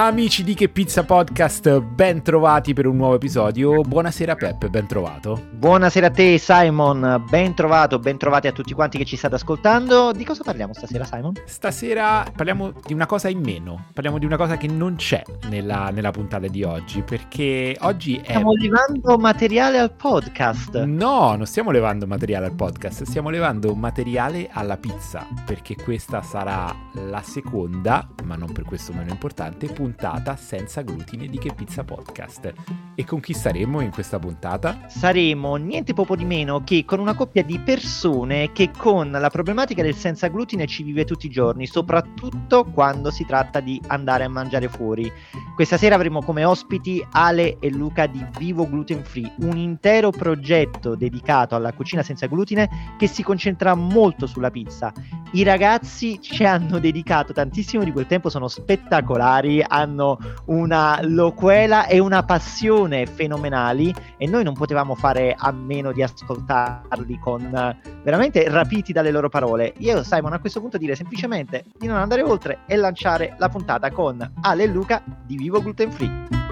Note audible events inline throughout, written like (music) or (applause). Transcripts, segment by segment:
Amici di Che Pizza Podcast, ben trovati per un nuovo episodio. Buonasera Peppe, ben trovato. Buonasera a te Simon, ben trovato, ben trovati a tutti quanti che ci state ascoltando. Di cosa parliamo stasera Simon? Stasera parliamo di una cosa in meno, parliamo di una cosa che non c'è nella, nella puntata di oggi, perché oggi è... Stiamo levando materiale al podcast. No, non stiamo levando materiale al podcast, stiamo levando materiale alla pizza, perché questa sarà la seconda, ma non per questo meno importante, puntata puntata senza glutine di Che Pizza Podcast. E con chi saremo in questa puntata? Saremo niente poco di meno che con una coppia di persone che con la problematica del senza glutine ci vive tutti i giorni, soprattutto quando si tratta di andare a mangiare fuori. Questa sera avremo come ospiti Ale e Luca di Vivo Gluten Free, un intero progetto dedicato alla cucina senza glutine che si concentra molto sulla pizza. I ragazzi ci hanno dedicato tantissimo di quel tempo, sono spettacolari, hanno una loquela e una passione fenomenali e noi non potevamo fare a meno di ascoltarli con veramente rapiti dalle loro parole. Io Simon a questo punto dire semplicemente di non andare oltre e lanciare la puntata con Ale e Luca di Vivo Gluten Free.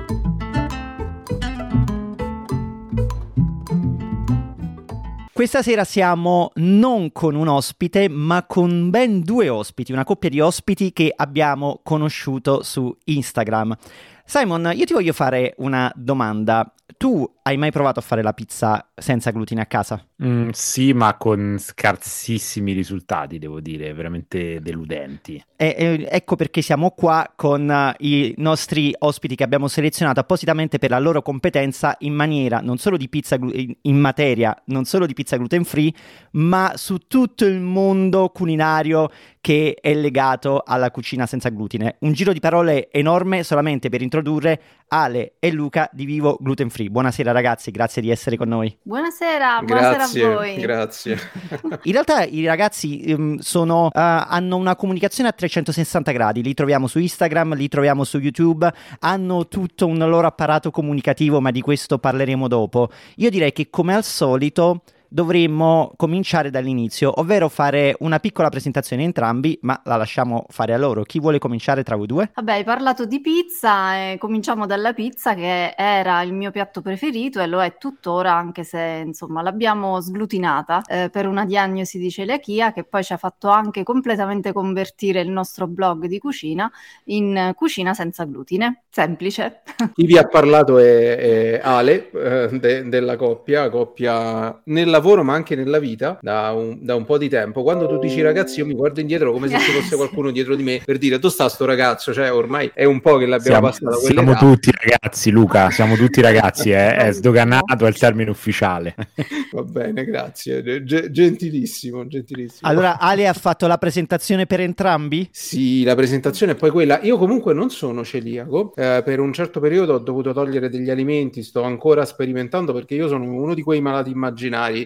Questa sera siamo non con un ospite, ma con ben due ospiti, una coppia di ospiti che abbiamo conosciuto su Instagram. Simon, io ti voglio fare una domanda. Tu hai mai provato a fare la pizza senza glutine a casa? Mm, sì, ma con scarsissimi risultati, devo dire, veramente deludenti. E, e, ecco perché siamo qua con uh, i nostri ospiti che abbiamo selezionato appositamente per la loro competenza in maniera non solo di pizza in, in materia, non solo di pizza gluten free, ma su tutto il mondo culinario che è legato alla cucina senza glutine. Un giro di parole enorme solamente per introdurre Ale e Luca di Vivo Gluten Free. Buonasera ragazzi, grazie di essere con noi. Buonasera, buonasera grazie, a voi. Grazie. (laughs) In realtà i ragazzi um, sono, uh, hanno una comunicazione a 360 gradi, li troviamo su Instagram, li troviamo su YouTube, hanno tutto un loro apparato comunicativo, ma di questo parleremo dopo. Io direi che come al solito dovremmo cominciare dall'inizio, ovvero fare una piccola presentazione entrambi, ma la lasciamo fare a loro. Chi vuole cominciare tra voi due? Vabbè, hai parlato di pizza e cominciamo dalla pizza che era il mio piatto preferito e lo è tuttora, anche se insomma l'abbiamo sglutinata eh, per una diagnosi di celiachia che poi ci ha fatto anche completamente convertire il nostro blog di cucina in cucina senza glutine. Semplice. Chi vi ha parlato è, è Ale eh, de, della coppia, coppia nella lavoro ma anche nella vita da un, da un, po' di tempo. Quando tu dici ragazzi, io mi guardo indietro come se ci fosse qualcuno dietro di me per dire tu sta sto ragazzo, cioè ormai è un po' che l'abbiamo siamo, passato. Siamo tutti ragazzi, Luca, siamo tutti ragazzi, eh? è sdoganato, è il termine ufficiale. Va bene, grazie, G- gentilissimo, gentilissimo. Allora Ale ha fatto la presentazione per entrambi? Sì, la presentazione è poi quella. Io comunque non sono celiaco, eh, per un certo periodo ho dovuto togliere degli alimenti, sto ancora sperimentando perché io sono uno di quei malati immaginari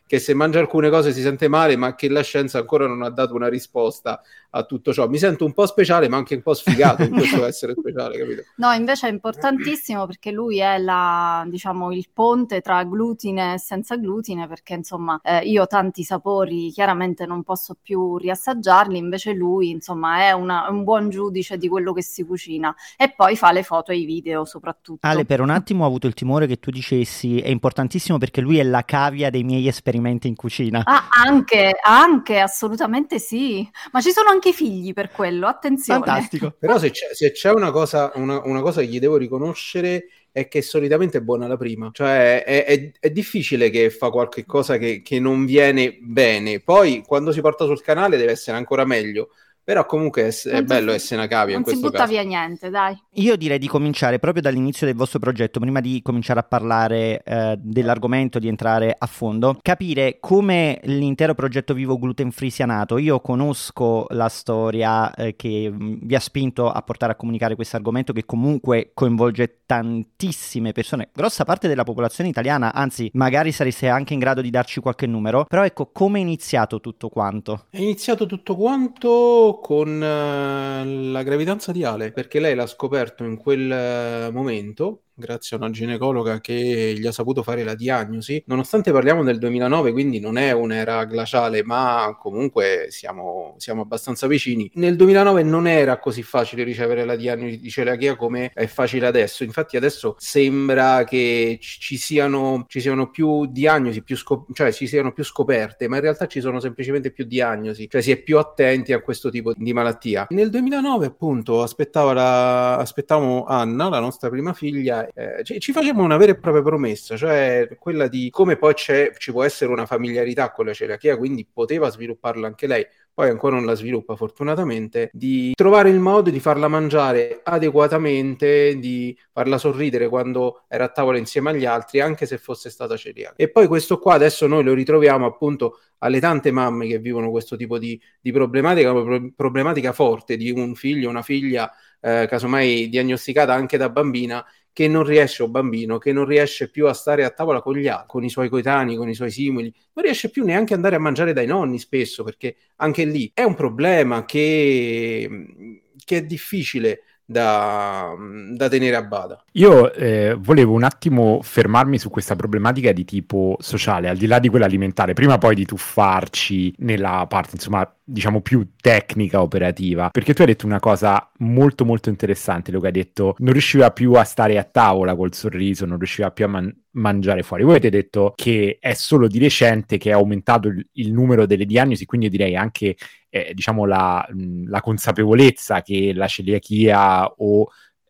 che se mangia alcune cose si sente male, ma che la scienza ancora non ha dato una risposta a tutto ciò. Mi sento un po' speciale, ma anche un po' sfigato in questo (laughs) essere speciale, capito? No, invece è importantissimo perché lui è la, diciamo, il ponte tra glutine e senza glutine, perché insomma eh, io tanti sapori chiaramente non posso più riassaggiarli, invece lui insomma è una, un buon giudice di quello che si cucina e poi fa le foto e i video soprattutto. Ale, per un attimo ho avuto il timore che tu dicessi è importantissimo perché lui è la cavia dei miei esperimenti in cucina. Ah, anche, anche, assolutamente sì. Ma ci sono anche i figli per quello, attenzione. Fantastico. (laughs) Però se c'è, se c'è una, cosa, una, una cosa che gli devo riconoscere è che solitamente è buona la prima. Cioè è, è, è difficile che fa qualche cosa che, che non viene bene. Poi quando si porta sul canale deve essere ancora meglio però comunque è, è bello essere una cavia in questo caso. Non si butta via niente, dai. Io direi di cominciare proprio dall'inizio del vostro progetto, prima di cominciare a parlare eh, dell'argomento, di entrare a fondo, capire come l'intero progetto Vivo Gluten Free sia nato. Io conosco la storia eh, che mm, vi ha spinto a portare a comunicare questo argomento che comunque coinvolge tantissime persone, grossa parte della popolazione italiana, anzi magari sareste anche in grado di darci qualche numero, però ecco come è iniziato tutto quanto? È iniziato tutto quanto con uh, la gravidanza di Ale, perché lei l'ha scoperto in quel uh, momento grazie a una ginecologa che gli ha saputo fare la diagnosi. Nonostante parliamo del 2009, quindi non è un'era glaciale, ma comunque siamo, siamo abbastanza vicini. Nel 2009 non era così facile ricevere la diagnosi di celiachia come è facile adesso. Infatti adesso sembra che ci siano, ci siano più diagnosi, più scop- cioè ci siano più scoperte, ma in realtà ci sono semplicemente più diagnosi, cioè si è più attenti a questo tipo di malattia. Nel 2009 appunto aspettava la, aspettavamo Anna, la nostra prima figlia, eh, ci, ci facevamo una vera e propria promessa, cioè quella di come poi ci può essere una familiarità con la celiachia, quindi poteva svilupparla anche lei poi ancora non la sviluppa fortunatamente, di trovare il modo di farla mangiare adeguatamente, di farla sorridere quando era a tavola insieme agli altri, anche se fosse stata celiaca. E poi questo qua adesso noi lo ritroviamo appunto alle tante mamme che vivono questo tipo di, di problematica, problematica forte di un figlio, una figlia, eh, casomai diagnosticata anche da bambina che non riesce, o bambino, che non riesce più a stare a tavola con gli altri, con i suoi coetanei, con i suoi simili, non riesce più neanche andare a mangiare dai nonni spesso, perché anche lì è un problema che, che è difficile da, da, tenere a bada. Io eh, volevo un attimo fermarmi su questa problematica di tipo sociale, al di là di quella alimentare, prima poi di tuffarci nella parte, insomma, diciamo più tecnica operativa, perché tu hai detto una cosa molto molto interessante, Luca, hai detto non riusciva più a stare a tavola col sorriso, non riusciva più a man- mangiare fuori. Voi avete detto che è solo di recente che è aumentato il, il numero delle diagnosi, quindi io direi anche eh, diciamo la, la consapevolezza che la celiachia o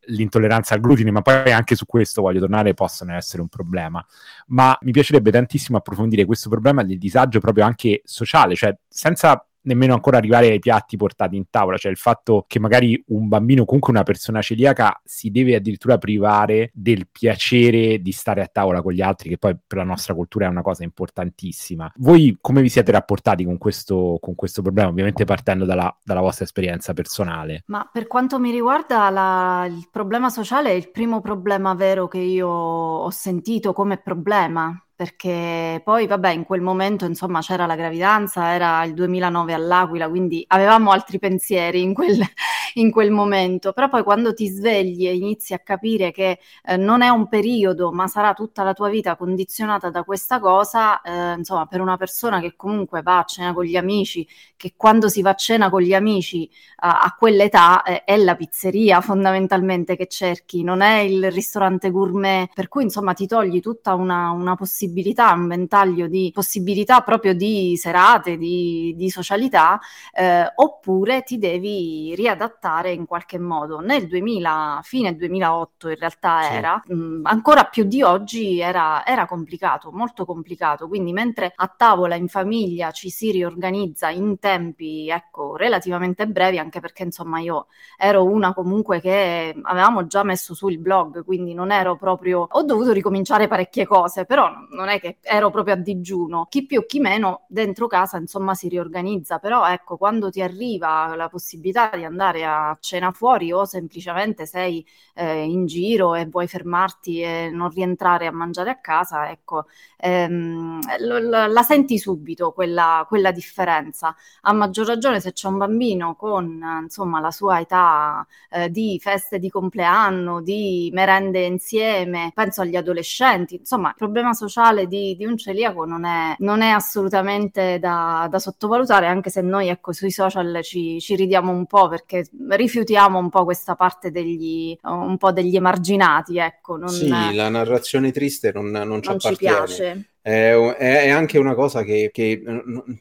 l'intolleranza al glutine, ma poi anche su questo voglio tornare, possono essere un problema. Ma mi piacerebbe tantissimo approfondire questo problema del disagio proprio anche sociale, cioè senza nemmeno ancora arrivare ai piatti portati in tavola, cioè il fatto che magari un bambino, comunque una persona celiaca, si deve addirittura privare del piacere di stare a tavola con gli altri, che poi per la nostra cultura è una cosa importantissima. Voi come vi siete rapportati con questo, con questo problema, ovviamente partendo dalla, dalla, vostra esperienza personale? Ma per quanto mi riguarda, la, il problema sociale è il primo problema vero che io ho sentito come problema perché poi vabbè in quel momento insomma c'era la gravidanza, era il 2009 all'Aquila, quindi avevamo altri pensieri in quel, (laughs) in quel momento, però poi quando ti svegli e inizi a capire che eh, non è un periodo ma sarà tutta la tua vita condizionata da questa cosa, eh, insomma per una persona che comunque va a cena con gli amici, che quando si va a cena con gli amici a, a quell'età eh, è la pizzeria (laughs) fondamentalmente che cerchi, non è il ristorante gourmet, per cui insomma ti togli tutta una, una possibilità possibilità, un ventaglio di possibilità proprio di serate, di, di socialità, eh, oppure ti devi riadattare in qualche modo. Nel 2000, fine 2008 in realtà sì. era, mh, mm, ancora più di oggi era, era complicato, molto complicato, quindi mentre a tavola in famiglia ci si riorganizza in tempi ecco, relativamente brevi, anche perché insomma io ero una comunque che avevamo già messo su il blog, quindi non ero proprio, ho dovuto ricominciare parecchie cose, però non è che ero proprio a digiuno. Chi più, chi meno, dentro casa, insomma, si riorganizza. Però ecco, quando ti arriva la possibilità di andare a cena fuori o semplicemente sei eh, in giro e vuoi fermarti e non rientrare a mangiare a casa, ecco, ehm, l- l- la senti subito quella, quella, differenza. A maggior ragione se c'è un bambino con, insomma, la sua età eh, di feste di compleanno, di merende insieme, penso agli adolescenti, insomma, il problema sociale mentale di, di un celiaco non è, non è assolutamente da, da, sottovalutare, anche se noi ecco, sui social ci, ci, ridiamo un po' perché rifiutiamo un po' questa parte degli, un po' degli emarginati. Ecco, non, sì, la narrazione triste non, non ci non. Ci piace. È, è, anche una cosa che, che,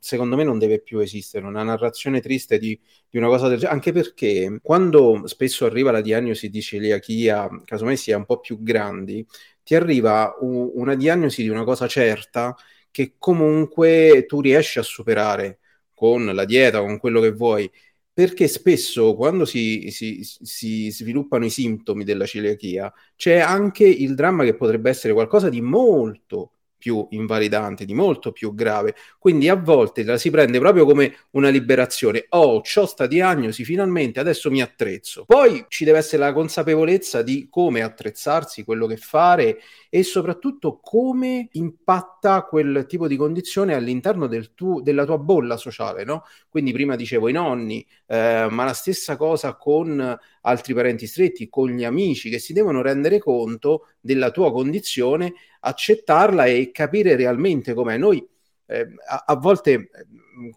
secondo me non deve più esistere, una narrazione triste di, di una cosa del genere, anche perché quando spesso arriva la diagnosi di celiachia, casomai si è un po' più grandi, ti arriva u- una diagnosi di una cosa certa che comunque tu riesci a superare con la dieta, con quello che vuoi, perché spesso quando si, si, si, sviluppano i sintomi della celiachia c'è anche il dramma che potrebbe essere qualcosa di molto più invalidante, di molto più grave. Quindi a volte la si prende proprio come una liberazione. Oh, ho sta diagnosi, finalmente adesso mi attrezzo. Poi ci deve essere la consapevolezza di come attrezzarsi, quello che fare e soprattutto come impatta quel tipo di condizione all'interno del tu, della tua bolla sociale, no? Quindi prima dicevo i nonni, eh, ma la stessa cosa con altri parenti stretti, con gli amici che si devono rendere conto della tua condizione, accettarla e capire realmente com'è. Noi eh, a, a, volte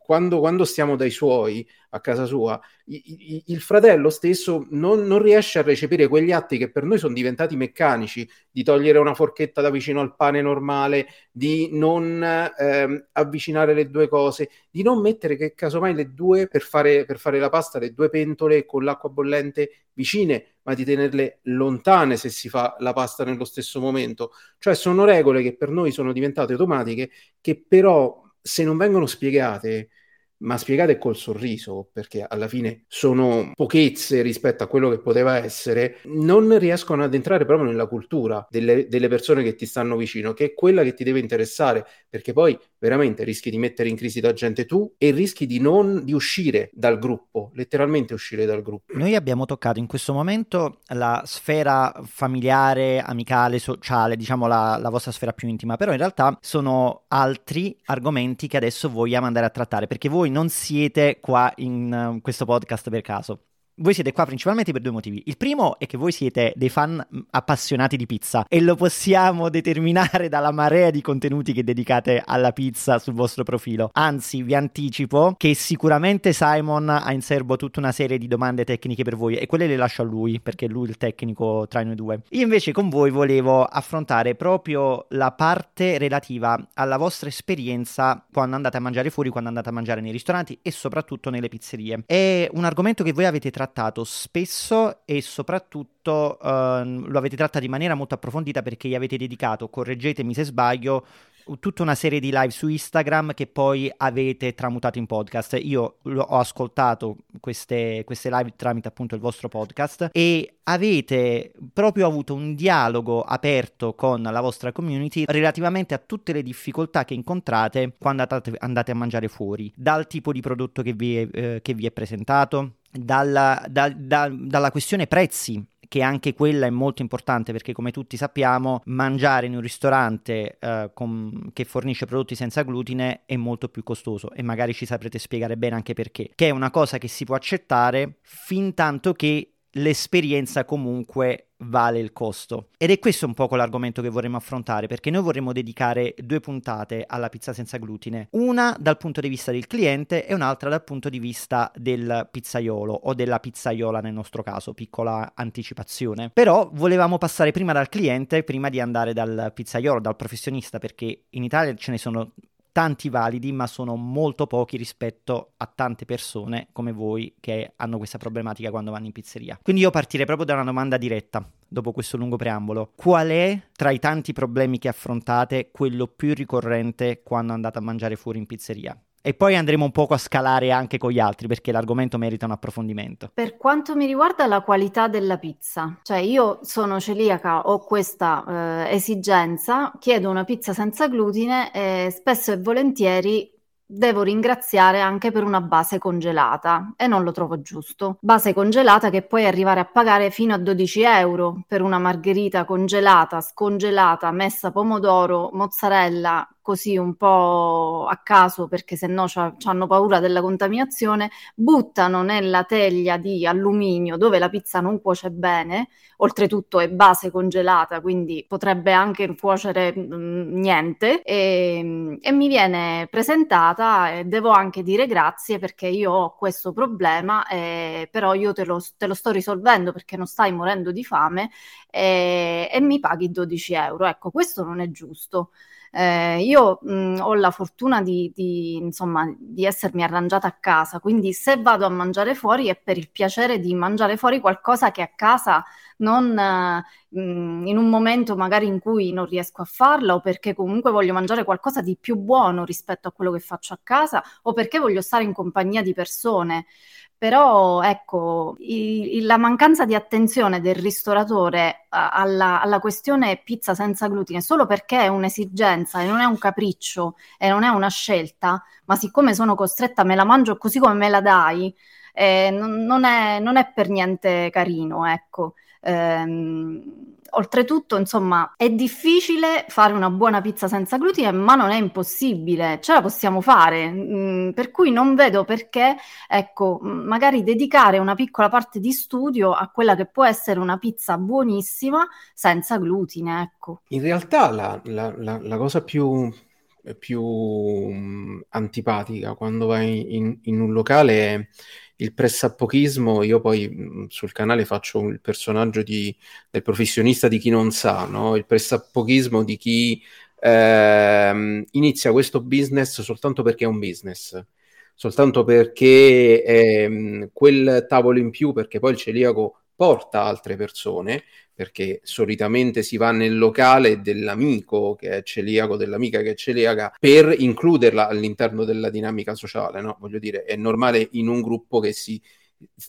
quando, quando, stiamo dai suoi a casa sua, i, i, il fratello stesso non, non, riesce a recepire quegli atti che per noi sono diventati meccanici, di togliere una forchetta da vicino al pane normale, di non eh, avvicinare le due cose, di non mettere che casomai le due per fare, per fare la pasta, le due pentole con l'acqua bollente vicine, ma di tenerle lontane se si fa la pasta nello stesso momento. Cioè sono regole che per noi sono diventate automatiche, che però se non vengono spiegate ma spiegate col sorriso, perché alla fine sono pochezze rispetto a quello che poteva essere, non riescono ad entrare proprio nella cultura delle, delle, persone che ti stanno vicino, che è quella che ti deve interessare, perché poi veramente rischi di mettere in crisi la gente tu e rischi di non di uscire dal gruppo, letteralmente uscire dal gruppo. Noi abbiamo toccato in questo momento la sfera familiare, amicale, sociale, diciamo la, la vostra sfera più intima, però in realtà sono altri argomenti che adesso vogliamo andare a trattare, perché voi non siete qua in uh, questo podcast per caso voi siete qua principalmente per due motivi. Il primo è che voi siete dei fan mm, appassionati di pizza e lo possiamo determinare dalla marea di contenuti che dedicate alla pizza sul vostro profilo. Anzi, vi anticipo che sicuramente Simon ha in serbo tutta una serie di domande tecniche per voi e quelle le lascio a lui perché è lui il tecnico tra noi due. Io invece con voi volevo affrontare proprio la parte relativa alla vostra esperienza quando andate a mangiare fuori, quando andate a mangiare nei ristoranti e soprattutto nelle pizzerie. È un argomento che voi avete trattato trattato spesso e soprattutto uh, lo avete trattato in maniera molto approfondita perché gli avete dedicato, correggetemi se sbaglio, tutta una serie di live su Instagram che poi avete tramutato in podcast. Io ho ascoltato queste, queste, live tramite appunto il vostro podcast e avete proprio avuto un dialogo aperto con la vostra community relativamente a tutte le difficoltà che incontrate quando andate, andate a mangiare fuori, dal tipo di prodotto che vi è, eh, che vi è presentato, dalla, da, da, dalla questione prezzi che anche quella è molto importante perché come tutti sappiamo mangiare in un ristorante eh, con, che fornisce prodotti senza glutine è molto più costoso e magari ci saprete spiegare bene anche perché, che è una cosa che si può accettare fin tanto che l'esperienza comunque vale il costo. Ed è questo un po' l'argomento che vorremmo affrontare, perché noi vorremmo dedicare due puntate alla pizza senza glutine, una dal punto di vista del cliente e un'altra dal punto di vista del pizzaiolo o della pizzaiola nel nostro caso, piccola anticipazione. Però volevamo passare prima dal cliente, prima di andare dal pizzaiolo, dal professionista, perché in Italia ce ne sono tanti validi, ma sono molto pochi rispetto a tante persone come voi che hanno questa problematica quando vanno in pizzeria. Quindi io partirei proprio da una domanda diretta, dopo questo lungo preambolo. Qual è, tra i tanti problemi che affrontate, quello più ricorrente quando andate a mangiare fuori in pizzeria? E poi andremo un poco a scalare anche con gli altri perché l'argomento merita un approfondimento. Per quanto mi riguarda la qualità della pizza, cioè io sono celiaca, ho questa eh, esigenza, chiedo una pizza senza glutine e spesso e volentieri devo ringraziare anche per una base congelata e non lo trovo giusto. Base congelata che puoi arrivare a pagare fino a 12 euro per una margherita congelata, scongelata, messa pomodoro, mozzarella, così un po' a caso perché se no hanno paura della contaminazione, buttano nella teglia di alluminio dove la pizza non cuoce bene, oltretutto è base congelata, quindi potrebbe anche cuocere mh, mm, niente, e, e, mi viene presentata e devo anche dire grazie perché io ho questo problema, eh, però io te lo, te lo, sto risolvendo perché non stai morendo di fame e, e mi paghi 12 euro. Ecco, questo non è giusto. Eh, io mh, ho la fortuna di, di, insomma, di essermi arrangiata a casa, quindi se vado a mangiare fuori è per il piacere di mangiare fuori qualcosa che a casa non eh, in un momento magari in cui non riesco a farla o perché comunque voglio mangiare qualcosa di più buono rispetto a quello che faccio a casa o perché voglio stare in compagnia di persone. Però ecco, i, la mancanza di attenzione del ristoratore alla, alla, questione pizza senza glutine solo perché è un'esigenza e non è un capriccio e non è una scelta, ma siccome sono costretta me la mangio così come me la dai, eh, non, non, è, non, è, per niente carino, ecco. Ehm, oltretutto, insomma, è difficile fare una buona pizza senza glutine, ma non è impossibile, ce la possiamo fare. Mm, per cui non vedo perché, ecco, mm, magari dedicare una piccola parte di studio a quella che può essere una pizza buonissima senza glutine, ecco. In realtà la, la, la, la cosa più più um, antipatica quando vai in, in, un locale il pressapochismo. Io poi sul canale faccio il personaggio di, del professionista di chi non sa, no? il pressapochismo di chi eh, inizia questo business soltanto perché è un business. Soltanto perché eh, quel tavolo in più, perché poi il celiaco porta altre persone, perché solitamente si va nel locale dell'amico che è celiaco, dell'amica che è celiaca, per includerla all'interno della dinamica sociale, no? Voglio dire, è normale in un gruppo che si,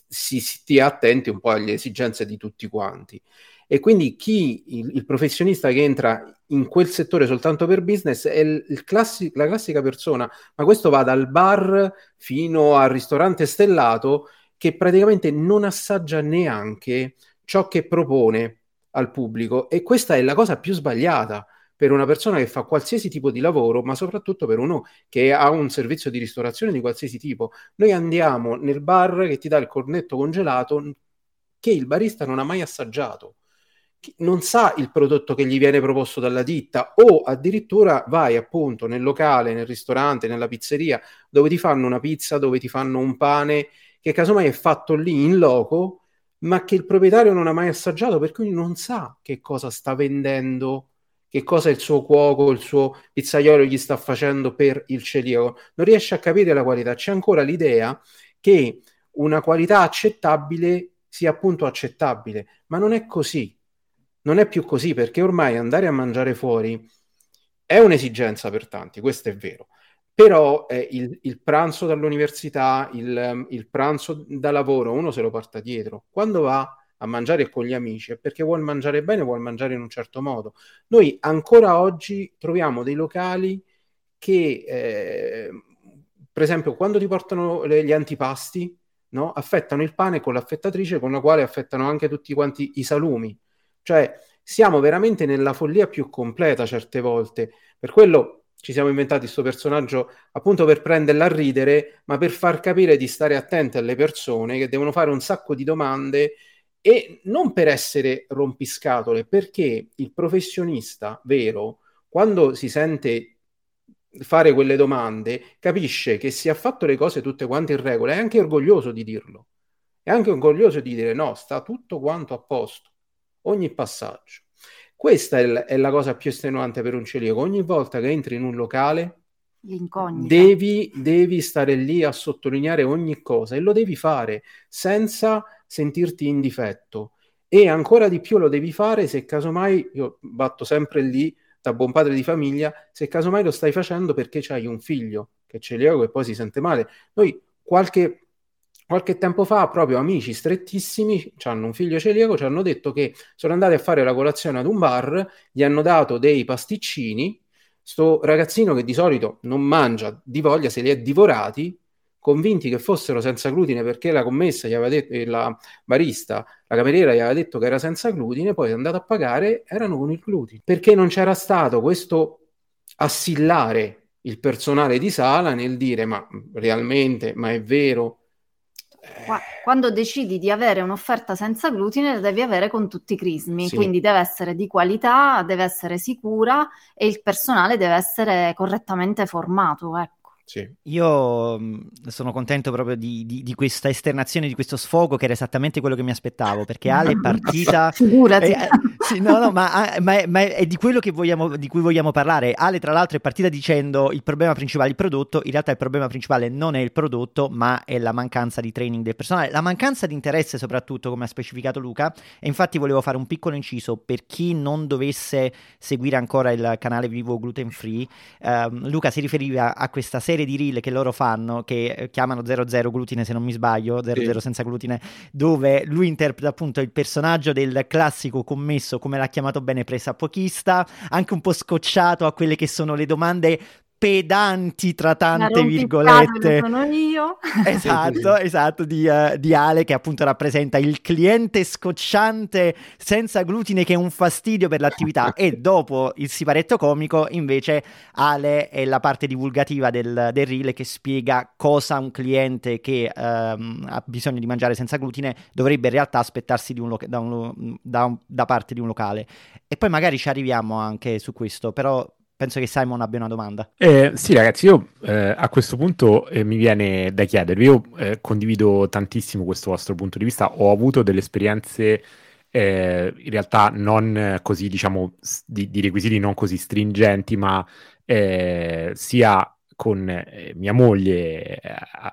si stia attenti un po' alle esigenze di tutti quanti. E quindi chi, il, il professionista che entra in quel settore soltanto per business è il, classi- la classica persona, ma questo va dal bar fino al ristorante stellato che praticamente non assaggia neanche ciò che propone al pubblico e questa è la cosa più sbagliata per una persona che fa qualsiasi tipo di lavoro, ma soprattutto per uno che ha un servizio di ristorazione di qualsiasi tipo. Noi andiamo nel bar che ti dà il cornetto congelato che il barista non ha mai assaggiato, non sa il prodotto che gli viene proposto dalla ditta o addirittura vai appunto nel locale, nel ristorante, nella pizzeria dove ti fanno una pizza, dove ti fanno un pane che casomai è fatto lì in loco ma che il proprietario non ha mai assaggiato, per cui non sa che cosa sta vendendo, che cosa il suo cuoco, il suo pizzaiolo gli sta facendo per il celiaco. Non riesce a capire la qualità. C'è ancora l'idea che una qualità accettabile sia appunto accettabile, ma non è così. Non è più così perché ormai andare a mangiare fuori è un'esigenza per tanti, questo è vero però eh, il, il, pranzo dall'università, il, il, pranzo da lavoro, uno se lo porta dietro. Quando va a mangiare con gli amici è perché vuole mangiare bene, vuole mangiare in un certo modo. Noi ancora oggi troviamo dei locali che, eh, per esempio, quando ti portano le, gli antipasti, no? affettano il pane con l'affettatrice con la quale affettano anche tutti quanti i salumi. Cioè, siamo veramente nella follia più completa certe volte. Per quello ci siamo inventati questo personaggio appunto per prenderla a ridere, ma per far capire di stare attenti alle persone che devono fare un sacco di domande e non per essere rompiscatole, perché il professionista vero, quando si sente fare quelle domande, capisce che se ha fatto le cose tutte quante in regola, è anche orgoglioso di dirlo. È anche orgoglioso di dire no, sta tutto quanto a posto, ogni passaggio. Questa è, l- è la cosa più estenuante per un celiaco. Ogni volta che entri in un locale, devi, devi stare lì a sottolineare ogni cosa e lo devi fare senza sentirti in difetto. E ancora di più lo devi fare se casomai, io batto sempre lì da buon padre di famiglia, se casomai lo stai facendo perché hai un figlio che è celiaco e poi si sente male. Noi qualche Qualche tempo fa, proprio amici strettissimi, hanno un figlio celiaco, ci hanno detto che sono andati a fare la colazione ad un bar, gli hanno dato dei pasticcini, sto ragazzino che di solito non mangia di voglia, se li è divorati, convinti che fossero senza glutine perché la commessa gli aveva detto, eh, la barista, la cameriera gli aveva detto che era senza glutine, poi è andato a pagare, erano con il glutine. Perché non c'era stato questo assillare il personale di sala nel dire ma realmente, ma è vero, quando decidi di avere un'offerta senza glutine, la devi avere con tutti i crismi, sì. quindi deve essere di qualità, deve essere sicura e il personale deve essere correttamente formato. Ecco. Sì. Io sono contento proprio di, di, di, questa esternazione, di questo sfogo che era esattamente quello che mi aspettavo, perché Ale è (laughs) partita... Figurati. Eh, sì, no, no, ma, ah, ma, è, ma, è, di quello vogliamo, di cui vogliamo parlare. Ale tra l'altro è partita dicendo il problema principale è il prodotto, in realtà il problema principale non è il prodotto, ma è la mancanza di training del personale, la mancanza di interesse soprattutto, come ha specificato Luca, e infatti volevo fare un piccolo inciso per chi non dovesse seguire ancora il canale Vivo Gluten Free. Um, Luca si riferiva a questa serie serie di reel che loro fanno, che eh, chiamano 00 glutine se non mi sbaglio, 00 sì. senza glutine, dove lui interpreta appunto il personaggio del classico commesso, come l'ha chiamato bene, pressapochista, anche un po' scocciato a quelle che sono le domande pedanti tra tante virgolette. Sono io. (laughs) Esatto, esatto, di, uh, di, Ale che appunto rappresenta il cliente scocciante senza glutine che è un fastidio per l'attività (laughs) e dopo il siparetto comico invece Ale è la parte divulgativa del, del reel che spiega cosa un cliente che um, ha bisogno di mangiare senza glutine dovrebbe in realtà aspettarsi un lo- da, un, da, un, da parte di un locale. E poi magari ci arriviamo anche su questo, però penso che Simon abbia una domanda. Eh, sì, ragazzi, io eh, a questo punto eh, mi viene da chiedervi, io eh, condivido tantissimo questo vostro punto di vista, ho avuto delle esperienze eh, in realtà non così, diciamo, di, di, requisiti non così stringenti, ma eh, sia con mia moglie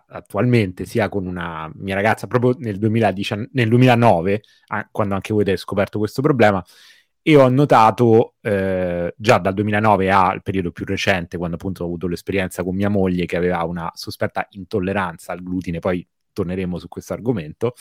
attualmente, sia con una mia ragazza proprio nel, 2019, nel 2009, quando anche voi avete scoperto questo problema, e ho notato eh, già dal 2009 al periodo più recente, quando appunto ho avuto l'esperienza con mia moglie che aveva una sospetta intolleranza al glutine, poi torneremo su questo argomento,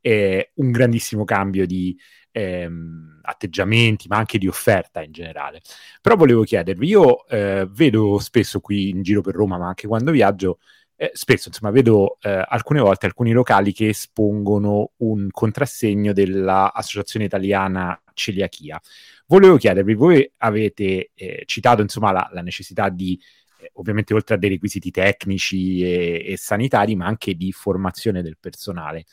eh, un grandissimo cambio di ehm, atteggiamenti, ma anche di offerta in generale. Però volevo chiedervi, io eh, vedo spesso qui in giro per Roma, ma anche quando viaggio, eh, spesso insomma vedo eh, alcune volte alcuni locali che espongono un contrassegno dell'Associazione Italiana Celiachia. Volevo chiedervi, voi avete eh, citato insomma la, la necessità di eh, ovviamente oltre a dei requisiti tecnici e, e, sanitari, ma anche di formazione del personale.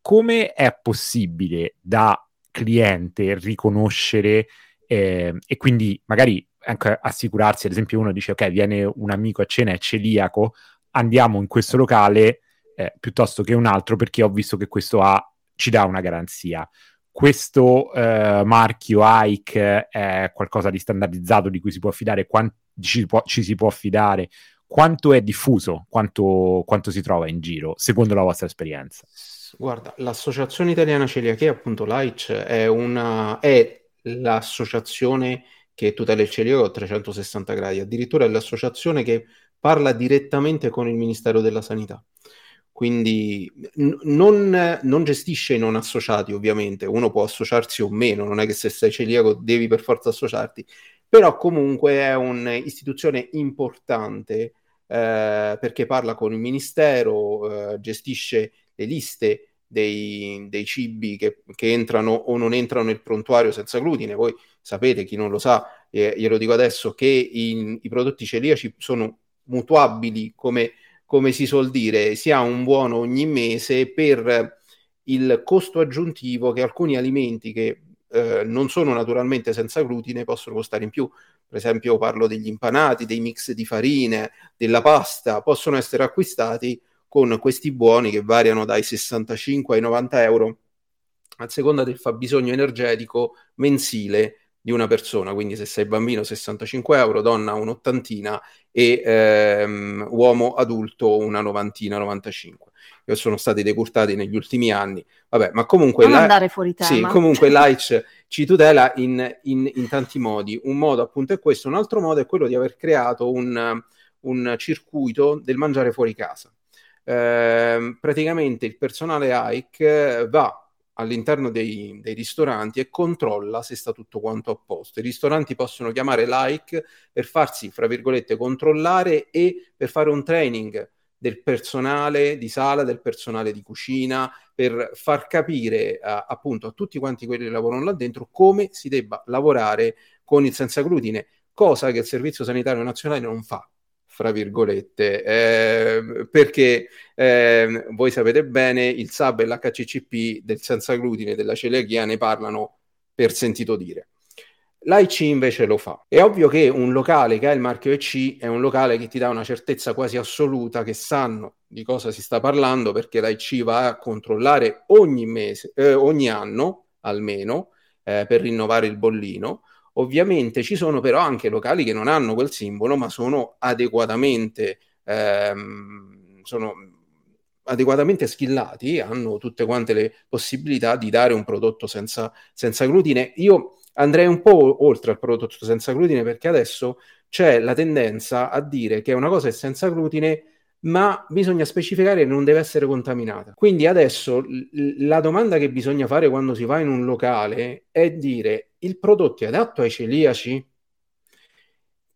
Come è possibile da cliente riconoscere eh, e quindi magari anche assicurarsi, ad esempio uno dice ok, viene un amico a cena, è celiaco, andiamo in questo locale eh, piuttosto che un altro perché ho visto che questo ha, ci dà una garanzia. Questo eh, marchio Ike è qualcosa di standardizzato di cui si può affidare, quanti ci, ci si può affidare, quanto è diffuso, quanto, quanto, si trova in giro, secondo la vostra esperienza? Guarda, l'Associazione Italiana Celiachia, appunto l'AIC, è, una, è l'associazione che tutela il celiaco a 360 gradi, addirittura è l'associazione che parla direttamente con il Ministero della Sanità. Quindi n- non, non, gestisce i non associati, ovviamente, uno può associarsi o meno, non è che se sei celiaco devi per forza associarti, però comunque è un'istituzione importante eh, perché parla con il Ministero, eh, gestisce le liste dei, dei cibi che, che, entrano o non entrano nel prontuario senza glutine. Voi sapete, chi non lo sa, eh, glielo dico adesso, che in, i prodotti celiaci sono mutuabili, come, come si suol dire, si ha un buono ogni mese per il costo aggiuntivo che alcuni alimenti che eh, non sono naturalmente senza glutine possono costare in più. Per esempio parlo degli impanati, dei mix di farine, della pasta, possono essere acquistati con questi buoni che variano dai 65 ai 90 euro a seconda del fabbisogno energetico mensile di una persona, quindi se sei bambino 65 euro, donna un'ottantina e ehm, uomo adulto una novantina, 95. Che sono stati decurtati negli ultimi anni. Vabbè, ma comunque... Non andare fuori tema. Sì, comunque l'AIC ci tutela in, in, in, tanti modi. Un modo appunto è questo, un altro modo è quello di aver creato un, un circuito del mangiare fuori casa. Eh, praticamente il personale AIC va all'interno dei, dei, ristoranti e controlla se sta tutto quanto a posto. I ristoranti possono chiamare like per farsi, fra virgolette, controllare e per fare un training del personale di sala, del personale di cucina, per far capire a, appunto a tutti quanti quelli che lavorano là dentro come si debba lavorare con il senza glutine, cosa che il Servizio Sanitario Nazionale non fa fra virgolette, eh, perché eh, voi sapete bene, il SAB e l'HCCP del senza glutine della celiachia ne parlano per sentito dire. L'AIC invece lo fa. È ovvio che un locale che ha il marchio EC è un locale che ti dà una certezza quasi assoluta che sanno di cosa si sta parlando perché l'AIC va a controllare ogni mese, eh, ogni anno almeno, eh, per rinnovare il bollino Ovviamente ci sono però anche locali che non hanno quel simbolo, ma sono adeguatamente, ehm, sono adeguatamente skillati, hanno tutte quante le possibilità di dare un prodotto senza, senza glutine. Io andrei un po' oltre al prodotto senza glutine perché adesso c'è la tendenza a dire che una cosa è senza glutine ma bisogna specificare che non deve essere contaminata. Quindi adesso l- la domanda che bisogna fare quando si va in un locale è dire il prodotto è adatto ai celiaci?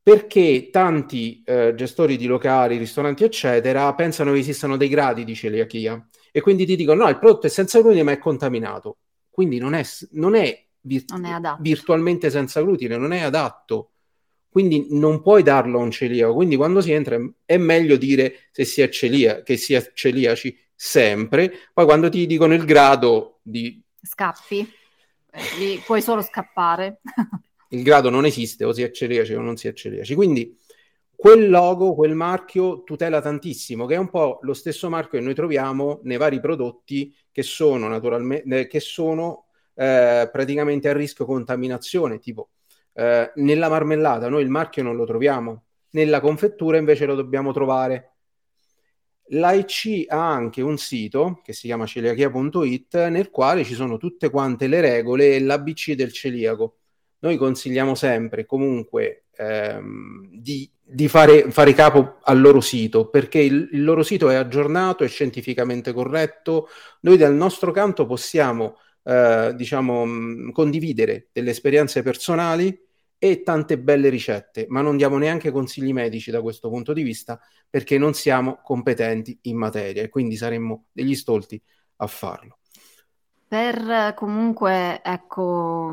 perché tanti eh, gestori di locali, ristoranti, eccetera, pensano che esistano dei gradi di celiachia e quindi ti dicono no, il prodotto è senza glutine ma è contaminato. Quindi non è, non è, vir- non è virtualmente senza glutine, non è adatto. Quindi non puoi darlo a un celiaco. Quindi quando si entra è meglio dire se si è celia- che si è celiaci sempre. Poi quando ti dicono il grado di... Scappi. Eh, puoi solo scappare. (laughs) il grado non esiste, o si è celiaci o non si è celiaci. Quindi quel logo, quel marchio tutela tantissimo, che è un po' lo stesso marchio che noi troviamo nei vari prodotti che sono naturalmente che sono eh, praticamente a rischio contaminazione, tipo eh, nella marmellata noi il marchio non lo troviamo, nella confettura invece lo dobbiamo trovare. L'AIC ha anche un sito che si chiama celiachia.it nel quale ci sono tutte quante le regole e l'ABC del celiaco noi consigliamo sempre comunque ehm, di, di fare, fare, capo al loro sito perché il, il, loro sito è aggiornato, è scientificamente corretto. Noi dal nostro canto possiamo eh, diciamo, mh, condividere delle esperienze personali e tante belle ricette, ma non diamo neanche consigli medici da questo punto di vista perché non siamo competenti in materia e quindi saremmo degli stolti a farlo. Per comunque, ecco,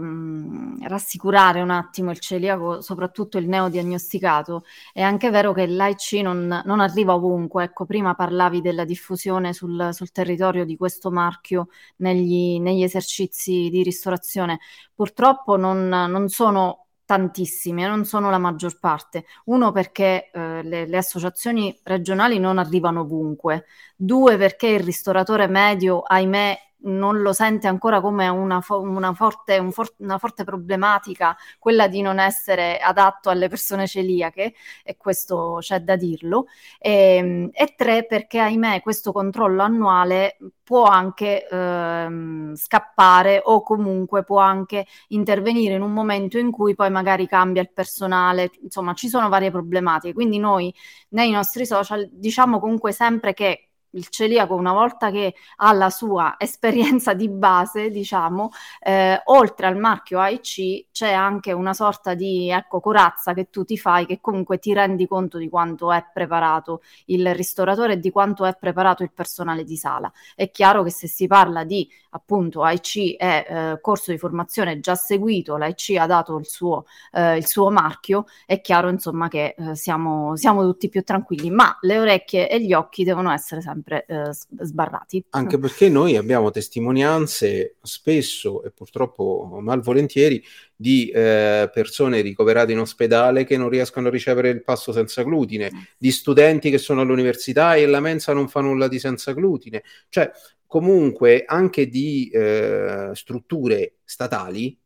rassicurare un attimo il celiaco, soprattutto il neodiagnosticato, è anche vero che l'AIC non, non arriva ovunque. Ecco, prima parlavi della diffusione sul, sul territorio di questo marchio negli, negli, esercizi di ristorazione. Purtroppo non, non sono tantissime, non sono la maggior parte. Uno perché eh, le, le, associazioni regionali non arrivano ovunque, due perché il ristoratore medio, ahimè, non lo sente ancora come una, fo- una, forte, un for- una, forte, problematica quella di non essere adatto alle persone celiache, e questo c'è da dirlo, e, ehm, e tre perché ahimè questo controllo annuale può anche ehm, scappare o comunque può anche intervenire in un momento in cui poi magari cambia il personale, insomma ci sono varie problematiche, quindi noi nei nostri social diciamo comunque sempre che il celiaco una volta che ha la sua (laughs) esperienza di base, diciamo, eh, oltre al marchio AIC c'è anche una sorta di ecco, corazza che tu ti fai che comunque ti rendi conto di quanto è preparato il ristoratore e di quanto è preparato il personale di sala. È chiaro che se si parla di appunto AIC è eh, corso di formazione già seguito, l'AIC ha dato il suo, eh, il suo marchio, è chiaro insomma che eh, siamo, siamo tutti più tranquilli, ma le orecchie e gli occhi devono essere sempre sempre eh, sbarrati. Anche perché noi abbiamo testimonianze spesso e purtroppo malvolentieri di eh, persone ricoverate in ospedale che non riescono a ricevere il pasto senza glutine, di studenti che sono all'università e la mensa non fa nulla di senza glutine, cioè comunque anche di eh, strutture statali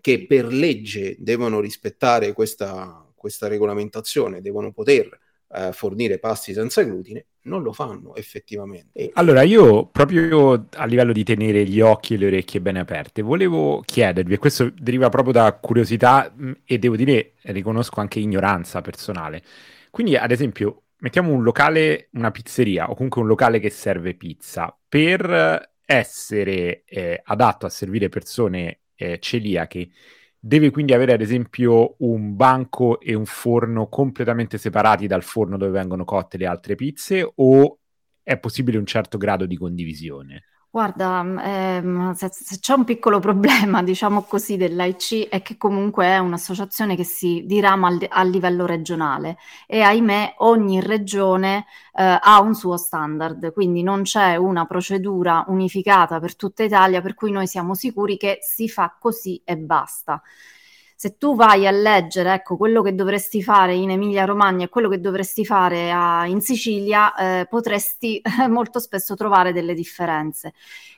che per legge devono rispettare questa, questa regolamentazione, devono poter eh, fornire pasti senza glutine, non lo fanno effettivamente. Allora, io proprio a livello di tenere gli occhi e le orecchie bene aperte, volevo chiedervi, e questo deriva proprio da curiosità mm, e devo dire, riconosco anche ignoranza personale. Quindi, ad esempio, mettiamo un locale, una pizzeria o comunque un locale che serve pizza, per essere eh, adatto a servire persone eh, celiache Deve quindi avere ad esempio un banco e un forno completamente separati dal forno dove vengono cotte le altre pizze o è possibile un certo grado di condivisione? Guarda, ehm, se, se, c'è un piccolo problema, (laughs) diciamo così, dell'AIC è che comunque è un'associazione che si dirama a livello regionale e ahimè ogni regione eh, ha un suo standard, quindi non c'è una procedura unificata per tutta Italia per cui noi siamo sicuri che si fa così e basta se tu vai a leggere ecco, quello che dovresti fare in Emilia-Romagna e quello che dovresti fare a, in Sicilia, eh, potresti (laughs) molto spesso trovare delle differenze.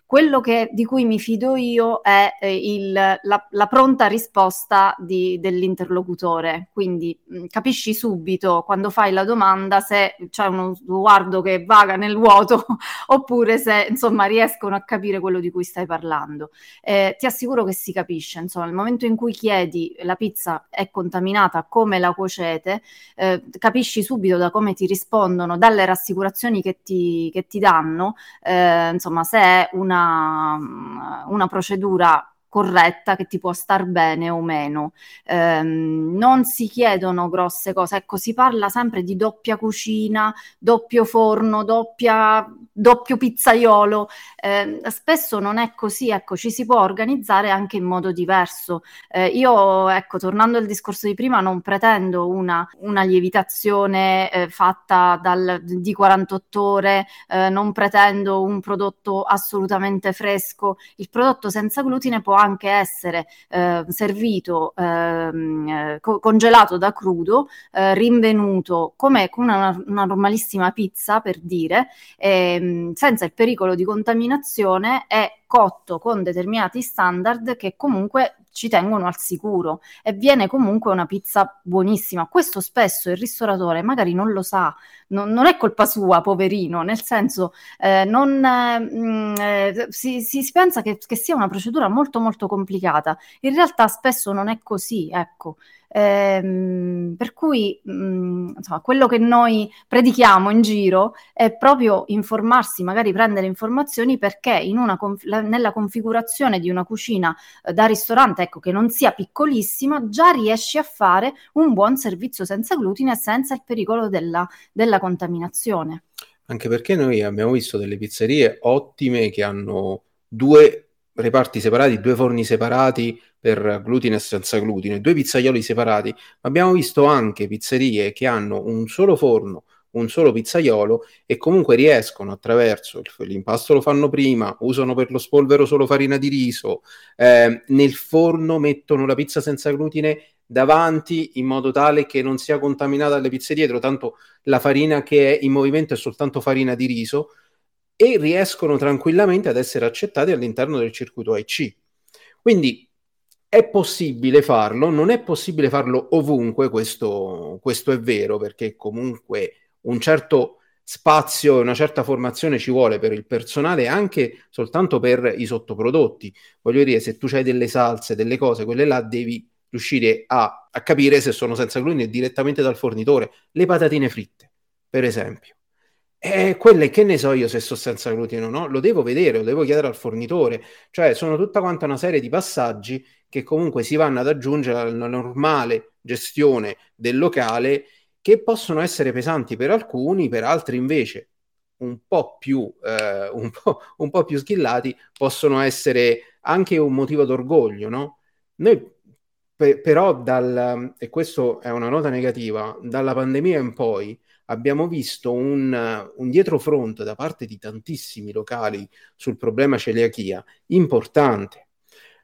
Quello che, di cui mi fido io è eh, il, la, la, pronta risposta di, dell'interlocutore, quindi mh, mm, capisci subito quando fai la domanda se c'è uno sguardo che vaga nel vuoto (laughs) oppure se insomma riescono a capire quello di cui stai parlando. Eh, ti assicuro che si capisce, insomma, nel momento in cui chiedi la pizza è contaminata come la cuocete, eh, capisci subito da come ti rispondono, dalle rassicurazioni che ti, che ti danno, eh, insomma, se è una una, una procedura corretta che ti può star bene o meno. Ehm, non si chiedono grosse cose, ecco, si parla sempre di doppia cucina, doppio forno, doppia, doppio pizzaiolo. Eh, spesso non è così, ecco, ci si può organizzare anche in modo diverso. Eh, io, ecco, tornando al discorso di prima, non pretendo una, una lievitazione eh, fatta dal, di 48 ore, eh, non pretendo un prodotto assolutamente fresco. Il prodotto senza glutine può anche essere eh, servito ehm, eh, co- congelato da crudo, eh, rinvenuto come una, una, normalissima pizza per dire, ehm, senza il pericolo di contaminazione e cotto con determinati standard che comunque ci tengono al sicuro e viene comunque una pizza buonissima. Questo spesso il ristoratore magari non lo sa, non, non è colpa sua, poverino, nel senso eh, non, eh, si, si, pensa che, che sia una procedura molto molto complicata, in realtà spesso non è così, ecco. Ehm, per cui mh, mm, insomma, quello che noi predichiamo in giro è proprio informarsi, magari prendere informazioni perché in conf- la, nella configurazione di una cucina eh, da ristorante, ecco che non sia piccolissima, già riesci a fare un buon servizio senza glutine e senza il pericolo della, della contaminazione. Anche perché noi abbiamo visto delle pizzerie ottime che hanno due reparti separati, due forni separati per glutine e senza glutine, due pizzaioli separati, ma abbiamo visto anche pizzerie che hanno un solo forno, un solo pizzaiolo e comunque riescono attraverso l'impasto lo fanno prima, usano per lo spolvero solo farina di riso, eh, nel forno mettono la pizza senza glutine davanti in modo tale che non sia contaminata dalle pizze dietro, tanto la farina che è in movimento è soltanto farina di riso e riescono tranquillamente ad essere accettati all'interno del circuito IC. Quindi è possibile farlo, non è possibile farlo ovunque, questo, questo è vero, perché comunque un certo spazio e una certa formazione ci vuole per il personale anche soltanto per i sottoprodotti. Voglio dire, se tu hai delle salse, delle cose, quelle là devi riuscire a, a capire se sono senza glutine direttamente dal fornitore. Le patatine fritte, per esempio. E quelle che ne so io se sono senza glutine o no, lo devo vedere, lo devo chiedere al fornitore. Cioè, sono tutta quanta una serie di passaggi che comunque si vanno ad aggiungere alla normale gestione del locale che possono essere pesanti per alcuni, per altri invece un po' più, eh, un po', un po più schillati possono essere anche un motivo d'orgoglio, no? Noi pe- però dal, e questo è una nota negativa, dalla pandemia in poi abbiamo visto un, un dietrofront da parte di tantissimi locali sul problema celiachia importante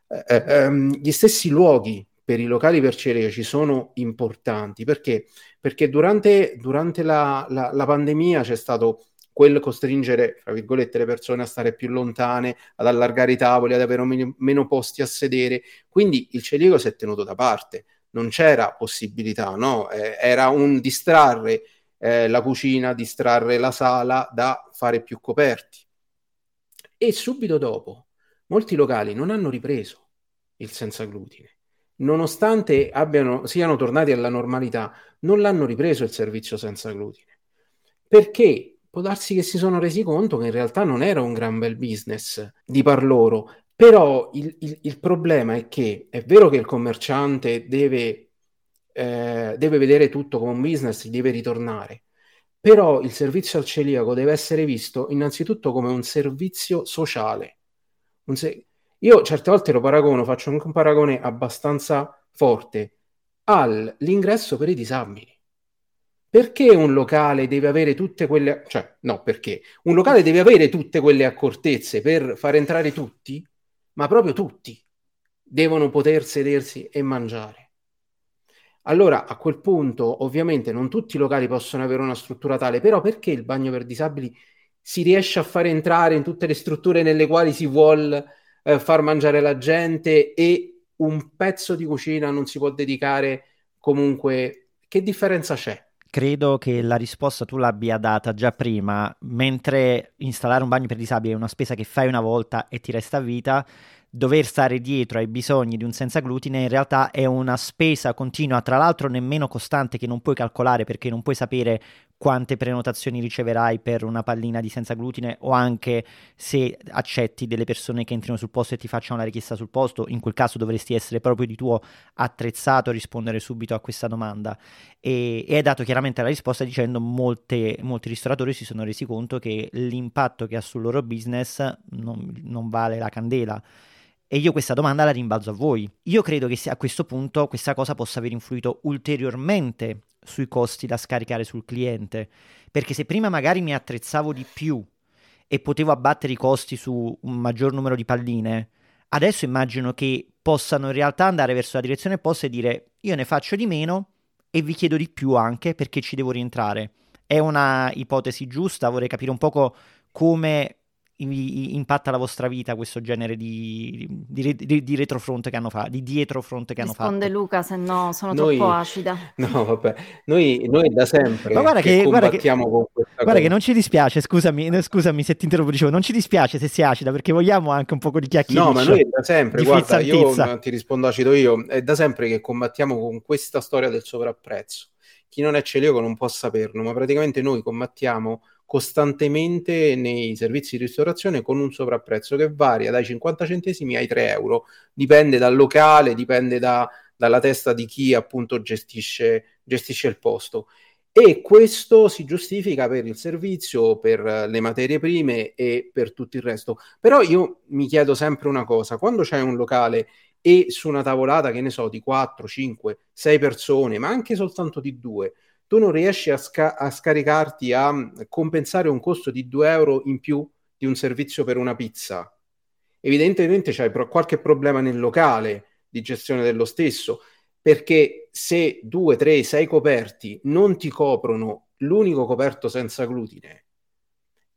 eh, eh, ehm, gli stessi luoghi per i locali per celiaci sono importanti perché, perché durante, durante la, la, la, pandemia c'è stato quel costringere, fra virgolette, le persone a stare più lontane, ad allargare i tavoli, ad avere meno, meno posti a sedere. Quindi il celiaco si è tenuto da parte, non c'era possibilità, no? Eh, era un distrarre eh, la cucina, distrarre la sala da fare più coperti. E subito dopo molti locali non hanno ripreso il senza glutine. Nonostante abbiano, siano tornati alla normalità, non l'hanno ripreso il servizio senza glutine. Perché può darsi che si sono resi conto che in realtà non era un gran bel business di par loro. Però il, il, il problema è che è vero che il commerciante deve, eh, deve vedere tutto come un business, deve ritornare, però il servizio al celiaco deve essere visto innanzitutto come un servizio sociale. Un se- io certe volte lo paragono, faccio anche un paragone abbastanza forte all'ingresso per i disabili. Perché un locale deve avere tutte quelle, cioè, no, perché un locale deve avere tutte quelle accortezze per far entrare tutti, ma proprio tutti devono poter sedersi e mangiare. Allora, a quel punto, ovviamente, non tutti i locali possono avere una struttura tale, però perché il bagno per disabili si riesce a far entrare in tutte le strutture nelle quali si vuole eh, far mangiare la gente e un pezzo di cucina non si può dedicare comunque? Che differenza c'è? Credo che la risposta tu l'abbia data già prima, mentre installare un bagno per disabili è una spesa che fai una volta e ti resta a vita, dover stare dietro ai bisogni di un senza glutine in realtà è una spesa continua, tra l'altro nemmeno costante che non puoi calcolare perché non puoi sapere quante prenotazioni riceverai per una pallina di senza glutine o anche se accetti delle persone che entrino sul posto e ti facciano la richiesta sul posto, in quel caso dovresti essere proprio di tuo attrezzato a rispondere subito a questa domanda. E, e hai dato chiaramente la risposta dicendo molte, molti ristoratori si sono resi conto che l'impatto che ha sul loro business non, non vale la candela. E io questa domanda la rimbalzo a voi. Io credo che a questo punto questa cosa possa aver influito ulteriormente sui costi da scaricare sul cliente. Perché se prima magari mi attrezzavo di più e potevo abbattere i costi su un maggior numero di palline, adesso immagino che possano in realtà andare verso la direzione opposta e dire io ne faccio di meno e vi chiedo di più anche perché ci devo rientrare. È una ipotesi giusta, vorrei capire un poco come impatta la vostra vita questo genere di, di, di, di retrofront che hanno fatto, di dietrofront che Risponde hanno fatto. Risponde Luca, se no sono noi, troppo acida. (laughs) No, vabbè, noi, noi da sempre Ma guarda che, che guarda che, con questa guarda che non ci dispiace, scusami, scusami se ti interrompo, dicevo, non ci dispiace se sei acida perché vogliamo anche un po' di chiacchiere. No, ma noi da sempre, di guarda, io ti rispondo acido io, è da sempre che combattiamo con questa storia del sovrapprezzo. Chi non è celiaco non può saperlo, ma praticamente noi combattiamo costantemente nei servizi di ristorazione con un sovrapprezzo che varia dai 50 centesimi ai 3 euro, dipende dal locale, dipende da, dalla testa di chi appunto gestisce, gestisce il posto. E questo si giustifica per il servizio, per le materie prime e per tutto il resto. Però io mi chiedo sempre una cosa, quando c'è un locale e su una tavolata, che ne so, di 4, 5, 6 persone, ma anche soltanto di 2, tu non riesci a, sca- a, scaricarti a compensare un costo di 2 euro in più di un servizio per una pizza. Evidentemente c'è pro- qualche problema nel locale di gestione dello stesso, perché se 2, 3, 6 coperti non ti coprono l'unico coperto senza glutine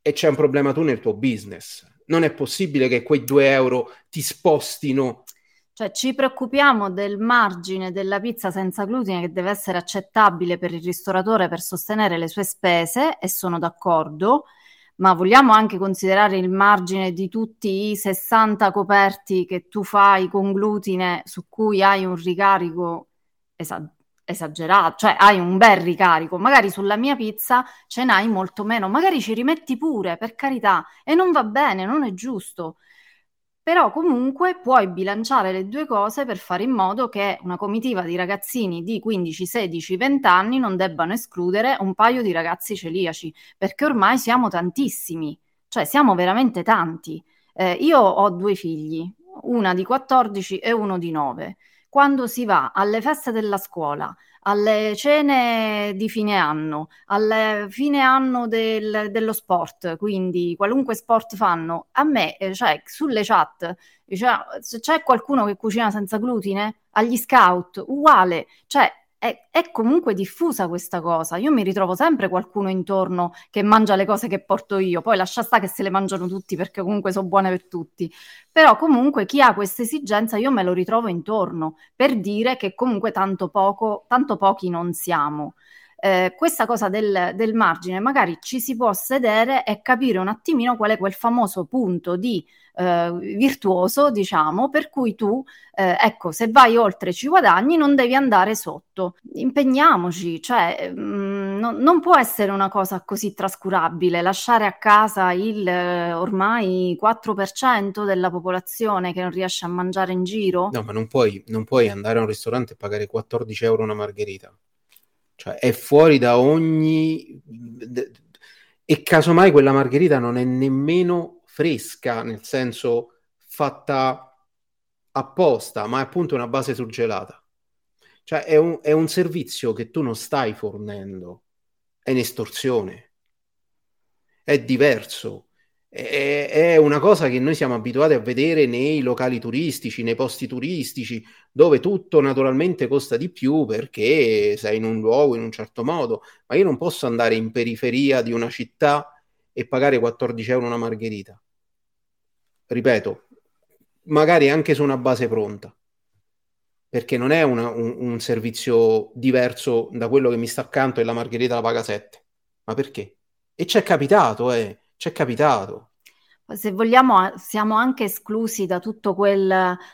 e c'è un problema tu nel tuo business, non è possibile che quei 2 euro ti spostino cioè ci preoccupiamo del margine della pizza senza glutine che deve essere accettabile per il ristoratore per sostenere le sue spese e sono d'accordo, ma vogliamo anche considerare il margine di tutti i 60 coperti che tu fai con glutine su cui hai un ricarico esa- esagerato, cioè hai un bel ricarico, magari sulla mia pizza ce n'hai molto meno, magari ci rimetti pure, per carità, e non va bene, non è giusto però comunque puoi bilanciare le due cose per fare in modo che una comitiva di ragazzini di 15, 16, 20 anni non debbano escludere un paio di ragazzi celiaci, perché ormai siamo tantissimi, cioè siamo veramente tanti. Eh, io ho due figli, una di 14 e uno di 9. Quando si va alle feste della scuola, alle cene di fine anno, al fine anno del, dello sport, quindi qualunque sport fanno, a me, eh, cioè sulle chat, cioè, se c'è qualcuno che cucina senza glutine, agli scout, uguale, cioè è, è, comunque diffusa questa cosa. Io mi ritrovo sempre qualcuno intorno che mangia le cose che porto io, poi lascia sta che se le mangiano tutti perché comunque sono buone per tutti. Però comunque chi ha questa esigenza io me lo ritrovo intorno per dire che comunque tanto poco, tanto pochi non siamo. Eh, questa cosa del, del, margine magari ci si può sedere e capire un attimino qual è quel famoso punto di eh, virtuoso, diciamo, per cui tu, eh, ecco, se vai oltre ci guadagni, non devi andare sotto. Impegniamoci, cioè mh, mm, no, non può essere una cosa così trascurabile, lasciare a casa il eh, ormai 4% della popolazione che non riesce a mangiare in giro. No, ma non puoi, non puoi andare a un ristorante e pagare 14 euro una margherita. Cioè, è fuori da ogni... E casomai quella margherita non è nemmeno fresca, nel senso fatta apposta, ma è appunto una base surgelata. Cioè, è un, è un servizio che tu non stai fornendo, è un'estorsione, è diverso è, una cosa che noi siamo abituati a vedere nei locali turistici, nei posti turistici, dove tutto naturalmente costa di più perché sei in un luogo in un certo modo, ma io non posso andare in periferia di una città e pagare 14 euro una margherita. Ripeto, magari anche su una base pronta, perché non è una, un, un servizio diverso da quello che mi sta accanto e la margherita la paga 7. Ma perché? E ci è capitato, eh ci è capitato. Se vogliamo, siamo anche esclusi da tutto quel,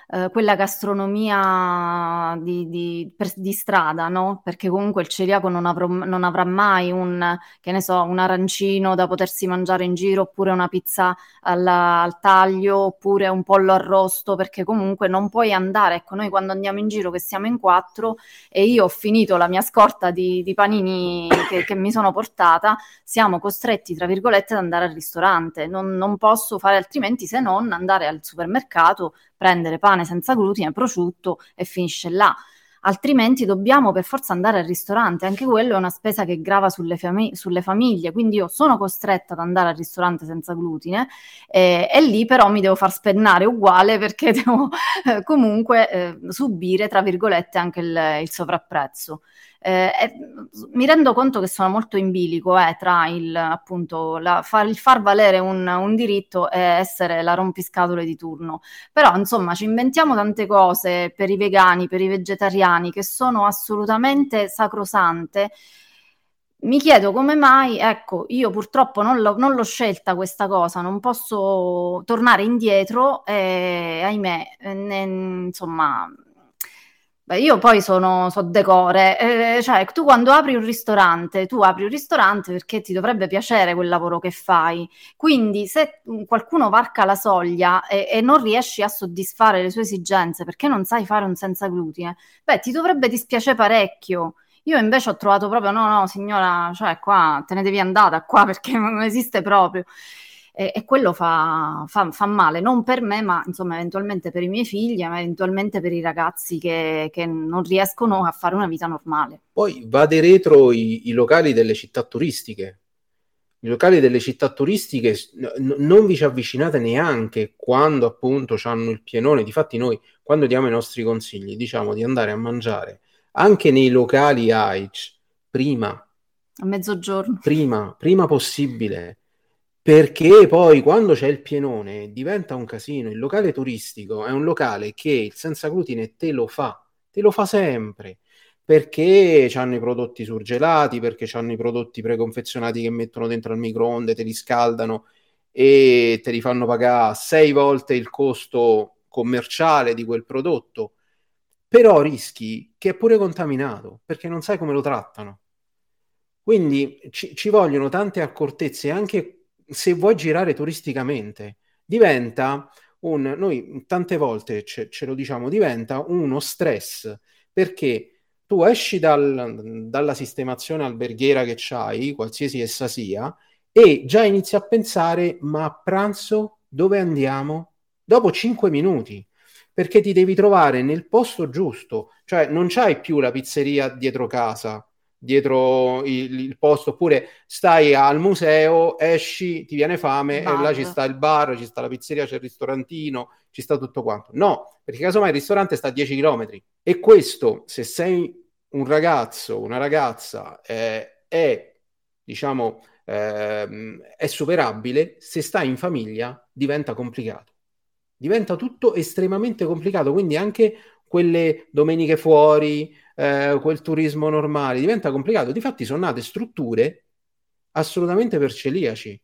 eh, quella gastronomia di, di, per, di, strada, no? Perché comunque il celiaco non, avrò, non, avrà mai un, che ne so, un arancino da potersi mangiare in giro, oppure una pizza alla, al taglio, oppure un pollo arrosto, perché comunque non puoi andare. Ecco, noi quando andiamo in giro, che siamo in quattro, e io ho finito la mia scorta di, di panini che, che, mi sono portata, siamo costretti, tra virgolette, ad andare al ristorante. Non, non posso posso fare altrimenti se non andare al supermercato, prendere pane senza glutine, prosciutto e finisce là. Altrimenti dobbiamo per forza andare al ristorante, anche quello è una spesa che grava sulle, fami- sulle famiglie, quindi io sono costretta ad andare al ristorante senza glutine eh, e lì però mi devo far spennare uguale perché (laughs) devo eh, comunque eh, subire, tra virgolette, anche il, il sovrapprezzo. Eh, mi rendo conto che sono molto in bilico eh, tra il, appunto, la, far, il far valere un, un, diritto e essere la rompiscatole di turno. Però, insomma, ci inventiamo tante cose per i vegani, per i vegetariani, che sono assolutamente sacrosante. Mi chiedo come mai, ecco, io purtroppo non l'ho, non l'ho, scelta questa cosa, non posso tornare indietro e ahimè, ne, insomma, Beh, io poi sono, so decore, eh, cioè tu quando apri un ristorante, tu apri un ristorante perché ti dovrebbe piacere quel lavoro che fai, quindi se qualcuno varca la soglia e, e non riesci a soddisfare le sue esigenze perché non sai fare un senza glutine, beh ti dovrebbe dispiacere parecchio. Io invece ho trovato proprio, no, no, signora, cioè qua te ne devi andare qua (laughs) perché non esiste proprio e, e quello fa, fa, fa, male, non per me, ma insomma eventualmente per i miei figli, ma eventualmente per i ragazzi che, che non riescono a fare una vita normale. Poi vade retro i, i locali delle città turistiche. I locali delle città turistiche n- non vi ci avvicinate neanche quando appunto hanno il pienone. Difatti noi quando diamo i nostri consigli diciamo di andare a mangiare anche nei locali AIC prima. A mezzogiorno. Prima, prima possibile perché poi quando c'è il pienone diventa un casino. Il locale turistico è un locale che il senza glutine te lo fa, te lo fa sempre. Perché hanno i prodotti surgelati, perché hanno i prodotti preconfezionati che mettono dentro al microonde, te li scaldano e te li fanno pagare sei volte il costo commerciale di quel prodotto. Però rischi che è pure contaminato perché non sai come lo trattano. Quindi ci, ci vogliono tante accortezze anche se vuoi girare turisticamente, diventa un, noi tante volte ce, ce lo diciamo, diventa uno stress perché tu esci dal, dalla sistemazione alberghiera che c'hai, qualsiasi essa sia, e già inizi a pensare, ma a pranzo dove andiamo? Dopo 5 minuti, perché ti devi trovare nel posto giusto, cioè non c'hai più la pizzeria dietro casa, dietro il, il, posto, oppure stai al museo, esci, ti viene fame bar. e là ci sta il bar, ci sta la pizzeria, c'è il ristorantino, ci sta tutto quanto. No, perché casomai il ristorante sta a 10 km e questo, se sei un ragazzo, una ragazza, eh, è, diciamo, eh, è superabile, se stai in famiglia diventa complicato. Diventa tutto estremamente complicato, quindi anche quelle domeniche fuori, eh, quel turismo normale, diventa complicato. Difatti sono nate strutture assolutamente per celiaci.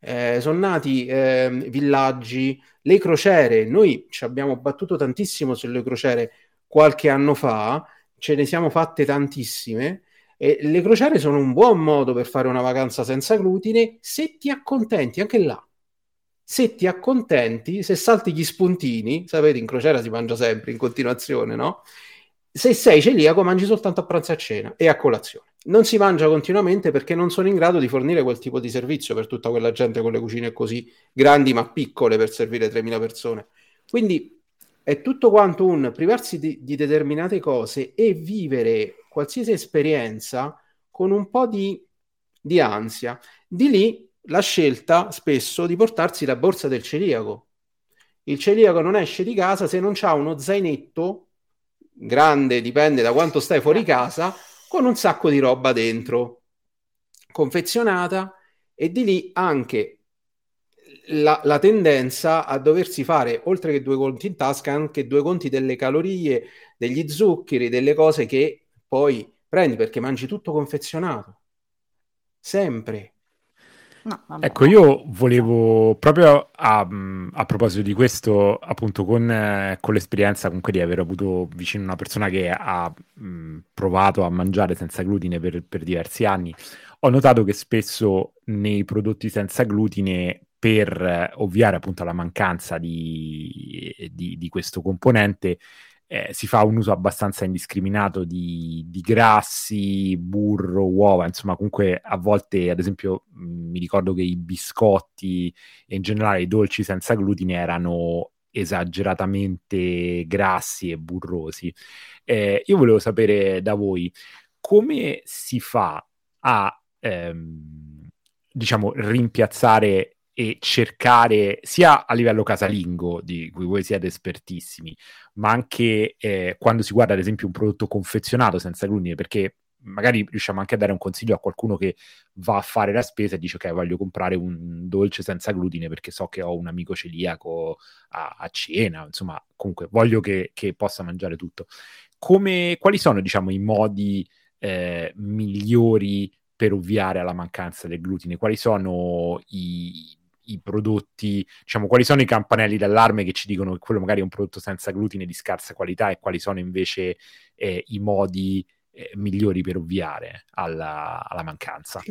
Eh, sono nati eh, villaggi, le crociere. Noi ci abbiamo battuto tantissimo sulle crociere qualche anno fa, ce ne siamo fatte tantissime. E le crociere sono un buon modo per fare una vacanza senza glutine se ti accontenti anche là. Se ti accontenti, se salti gli spuntini, sapete, in crociera si mangia sempre in continuazione, no? se sei celiaco mangi soltanto a pranzo e a cena e a colazione. Non si mangia continuamente perché non sono in grado di fornire quel tipo di servizio per tutta quella gente con le cucine così grandi ma piccole per servire 3.000 persone. Quindi è tutto quanto un privarsi di, di determinate cose e vivere qualsiasi esperienza con un po' di, di ansia. Di lì la scelta spesso di portarsi la borsa del celiaco. Il celiaco non esce di casa se non ha uno zainetto grande, dipende da quanto stai fuori casa, con un sacco di roba dentro, confezionata, e di lì anche la, la, tendenza a doversi fare, oltre che due conti in tasca, anche due conti delle calorie, degli zuccheri, delle cose che poi prendi perché mangi tutto confezionato. Sempre. No, ecco, io volevo proprio a, a, proposito di questo, appunto, con, eh, con, l'esperienza comunque di aver avuto vicino una persona che ha provato a mangiare senza glutine per, per diversi anni, ho notato che spesso nei prodotti senza glutine per eh, ovviare appunto alla mancanza di, di, di questo componente eh, si fa un uso abbastanza indiscriminato di, di, grassi, burro, uova, insomma comunque a volte ad esempio mh, mm, mi ricordo che i biscotti e in generale i dolci senza glutine erano esageratamente grassi e burrosi. Eh, io volevo sapere da voi come si fa a ehm, diciamo rimpiazzare e cercare sia a livello casalingo, di cui voi siete espertissimi, ma anche eh, quando si guarda ad esempio un prodotto confezionato senza glutine, perché magari riusciamo anche a dare un consiglio a qualcuno che va a fare la spesa e dice ok voglio comprare un dolce senza glutine perché so che ho un amico celiaco a, a cena, insomma comunque voglio che, che possa mangiare tutto. Come, quali sono diciamo i modi eh, migliori per ovviare alla mancanza del glutine? Quali sono i, i prodotti, diciamo, quali sono i campanelli d'allarme che ci dicono che quello magari è un prodotto senza glutine di scarsa qualità e quali sono invece eh, i modi eh, migliori per ovviare alla, alla mancanza.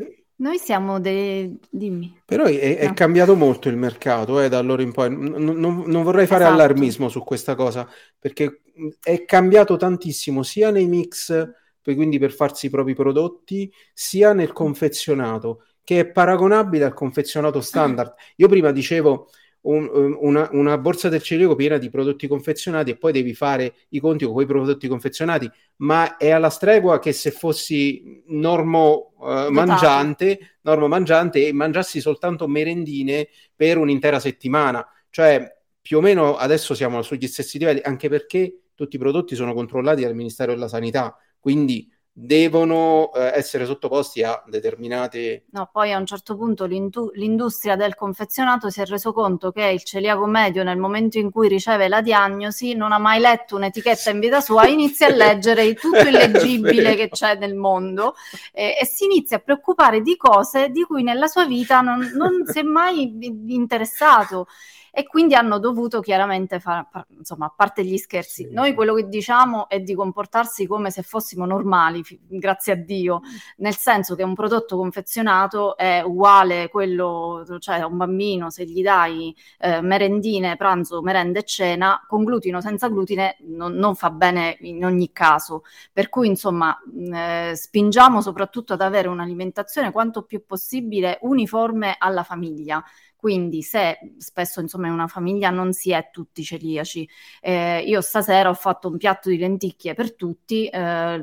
Noi siamo dei... dimmi. Però è, è no. cambiato molto il mercato eh, da allora in poi. Non, non, non vorrei fare esatto. allarmismo su questa cosa, perché è cambiato tantissimo sia nei mix, quindi per farsi i propri prodotti, sia nel confezionato che è paragonabile al confezionato standard. Io prima dicevo un, una, una, borsa del celiaco piena di prodotti confezionati e poi devi fare i conti con quei prodotti confezionati, ma è alla stregua che se fossi normo uh, mangiante, normo mangiante e mangiassi soltanto merendine per un'intera settimana. Cioè, più o meno adesso siamo sugli stessi livelli, anche perché tutti i prodotti sono controllati dal Ministero della Sanità, quindi devono eh, essere sottoposti a determinate... No, poi a un certo punto l'industria del confezionato si è reso conto che il celiaco medio nel momento in cui riceve la diagnosi non ha mai letto un'etichetta in vita sua, inizia a leggere tutto (laughs) il leggibile che c'è nel mondo e, e, si inizia a preoccupare di cose di cui nella sua vita non, non si è mai interessato e quindi hanno dovuto chiaramente fare, insomma, a parte gli scherzi, sì. noi quello che diciamo è di comportarsi come se fossimo normali, f- grazie a Dio, nel senso che un prodotto confezionato è uguale a quello, cioè a un bambino, se gli dai eh, merendine, pranzo, merenda e cena, con glutine o senza glutine non, non fa bene in ogni caso. Per cui, insomma, eh, spingiamo soprattutto ad avere un'alimentazione quanto più possibile uniforme alla famiglia quindi se spesso insomma in una famiglia non si è tutti celiaci, eh, io stasera ho fatto un piatto di lenticchie per tutti, eh,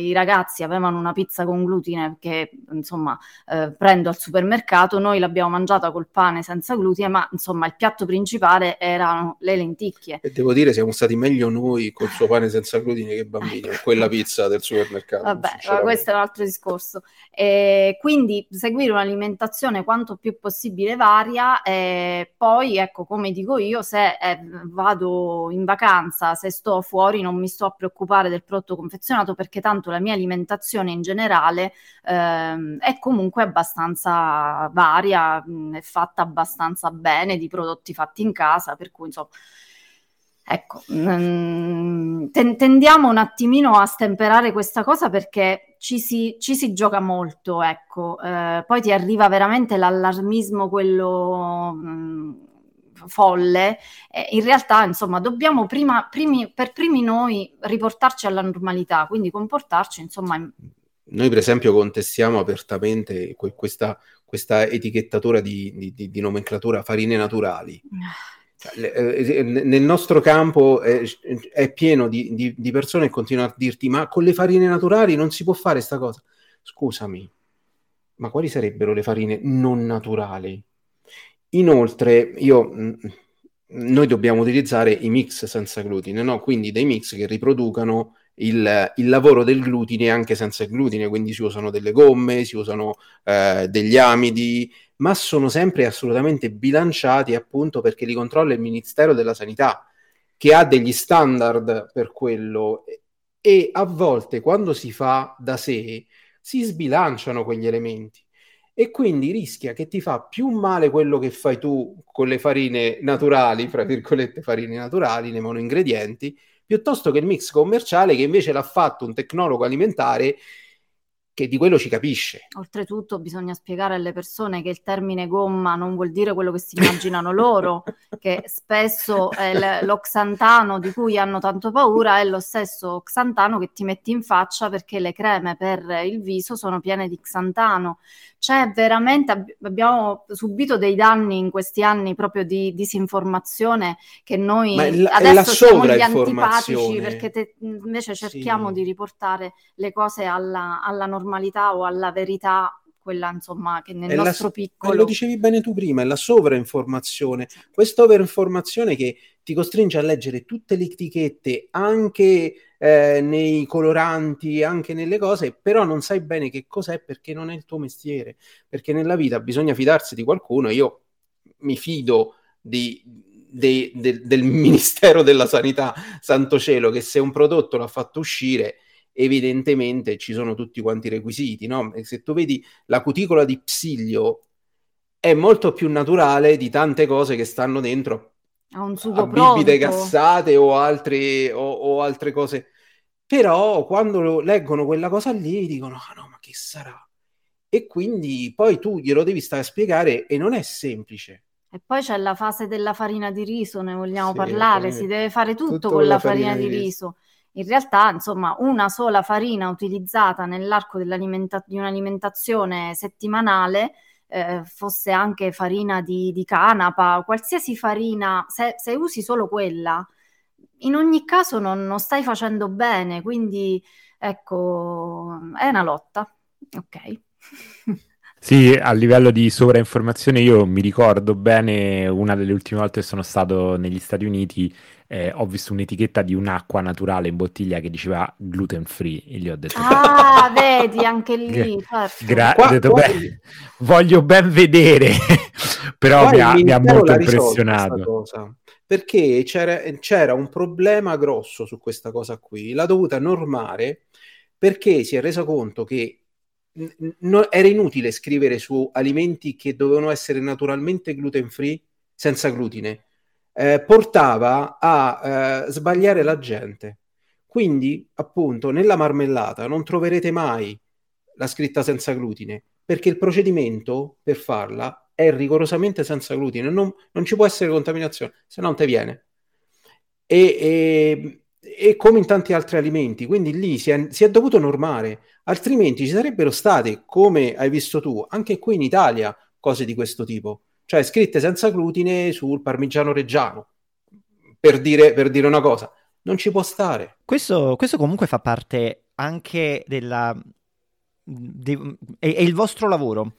i ragazzi avevano una pizza con glutine che insomma eh, prendo al supermercato, noi l'abbiamo mangiata col pane senza glutine, ma insomma il piatto principale erano le lenticchie. E devo dire siamo stati meglio noi col suo pane senza glutine che i bambini, con quella pizza del supermercato. Vabbè, ma questo è un altro discorso. E quindi seguire un'alimentazione quanto più possibile varia aria e poi ecco come dico io se eh, vado in vacanza se sto fuori non mi sto a preoccupare del prodotto confezionato perché tanto la mia alimentazione in generale eh, è comunque abbastanza varia mh, è fatta abbastanza bene di prodotti fatti in casa per cui insomma Ecco, mh, tendiamo un attimino a stemperare questa cosa perché ci si, ci si gioca molto, ecco. Eh, poi ti arriva veramente l'allarmismo, quello mm, folle. Eh, in realtà, insomma, dobbiamo prima, primi, per primi noi riportarci alla normalità, quindi comportarci, insomma. In... Noi, per esempio, contestiamo apertamente questa, questa etichettatura di, di, di nomenclatura farine naturali. Cioè, eh, nel nostro campo è, è pieno di, di, di, persone che continuano a dirti ma con le farine naturali non si può fare questa cosa. Scusami, ma quali sarebbero le farine non naturali? Inoltre, io, noi dobbiamo utilizzare i mix senza glutine, no? quindi dei mix che riproducano il, il, lavoro del glutine anche senza il glutine, quindi si usano delle gomme, si usano eh, degli amidi, ma sono sempre assolutamente bilanciati appunto perché li controlla il Ministero della Sanità, che ha degli standard per quello e a volte quando si fa da sé si sbilanciano quegli elementi. e quindi rischia che ti fa più male quello che fai tu con le farine naturali, fra virgolette farine naturali, nei monoingredienti, piuttosto che il mix commerciale che invece l'ha fatto un tecnologo alimentare che di quello ci capisce. Oltretutto bisogna spiegare alle persone che il termine gomma non vuol dire quello che si immaginano loro, (laughs) che spesso l- l'oxantano di cui hanno tanto paura è lo stesso oxantano che ti metti in faccia perché le creme per il viso sono piene di xantano. C'è veramente, abbiamo subito dei danni in questi anni proprio di disinformazione che noi la, adesso siamo gli antipatici perché te, invece cerchiamo sì. di riportare le cose alla, alla normalità normalità o alla verità quella insomma che nel è nostro la, piccolo lo dicevi bene tu prima è la sovrainformazione questa overinformazione che ti costringe a leggere tutte le etichette anche eh, nei coloranti anche nelle cose però non sai bene che cos'è perché non è il tuo mestiere. Perché nella vita bisogna fidarsi di qualcuno. Io mi fido di, de, de, del Ministero della Sanità Santo Cielo che se un prodotto l'ha fatto uscire evidentemente ci sono tutti quanti i requisiti, no? Se tu vedi la cuticola di Psilio è molto più naturale di tante cose che stanno dentro a un sugo bibite gassate o altre, o, o altre cose. Però quando leggono quella cosa lì dicono: ah no, ma che sarà? E quindi poi tu glielo devi stare a spiegare e non è semplice. E poi c'è la fase della farina di riso, ne vogliamo sì, parlare, si deve fare tutto, tutto con la farina, farina di riso. riso in realtà insomma una sola farina utilizzata nell'arco di un'alimentazione settimanale eh, fosse anche farina di, di canapa, qualsiasi farina, se, se, usi solo quella, in ogni caso non, non stai facendo bene, quindi ecco, è una lotta. Ok. (laughs) Sì, a livello di sovrainformazione io mi ricordo bene una delle ultime volte che sono stato negli Stati Uniti, eh, ho visto un'etichetta di un'acqua naturale in bottiglia che diceva gluten free e gli ho detto... Ah, (laughs) vedi, anche lì, certo. Gra- qua, detto, qua... beh, voglio ben vedere, (laughs) però mi ha, mi ha, molto impressionato. Perché c'era, c'era un problema grosso su questa cosa qui, l'ha dovuta normare perché si è reso conto che no, era inutile scrivere su alimenti che dovevano essere naturalmente gluten free senza glutine. Eh, portava a eh, sbagliare la gente. Quindi, appunto, nella marmellata non troverete mai la scritta senza glutine, perché il procedimento per farla è rigorosamente senza glutine, non, non ci può essere contaminazione, se non te viene. E, e, e, come in tanti altri alimenti, quindi lì si è, si è dovuto normare altrimenti ci sarebbero state, come hai visto tu, anche qui in Italia, cose di questo tipo, cioè scritte senza glutine sul parmigiano reggiano, per dire, per dire una cosa. Non ci può stare. Questo, questo comunque fa parte anche della... De, è, è il vostro lavoro.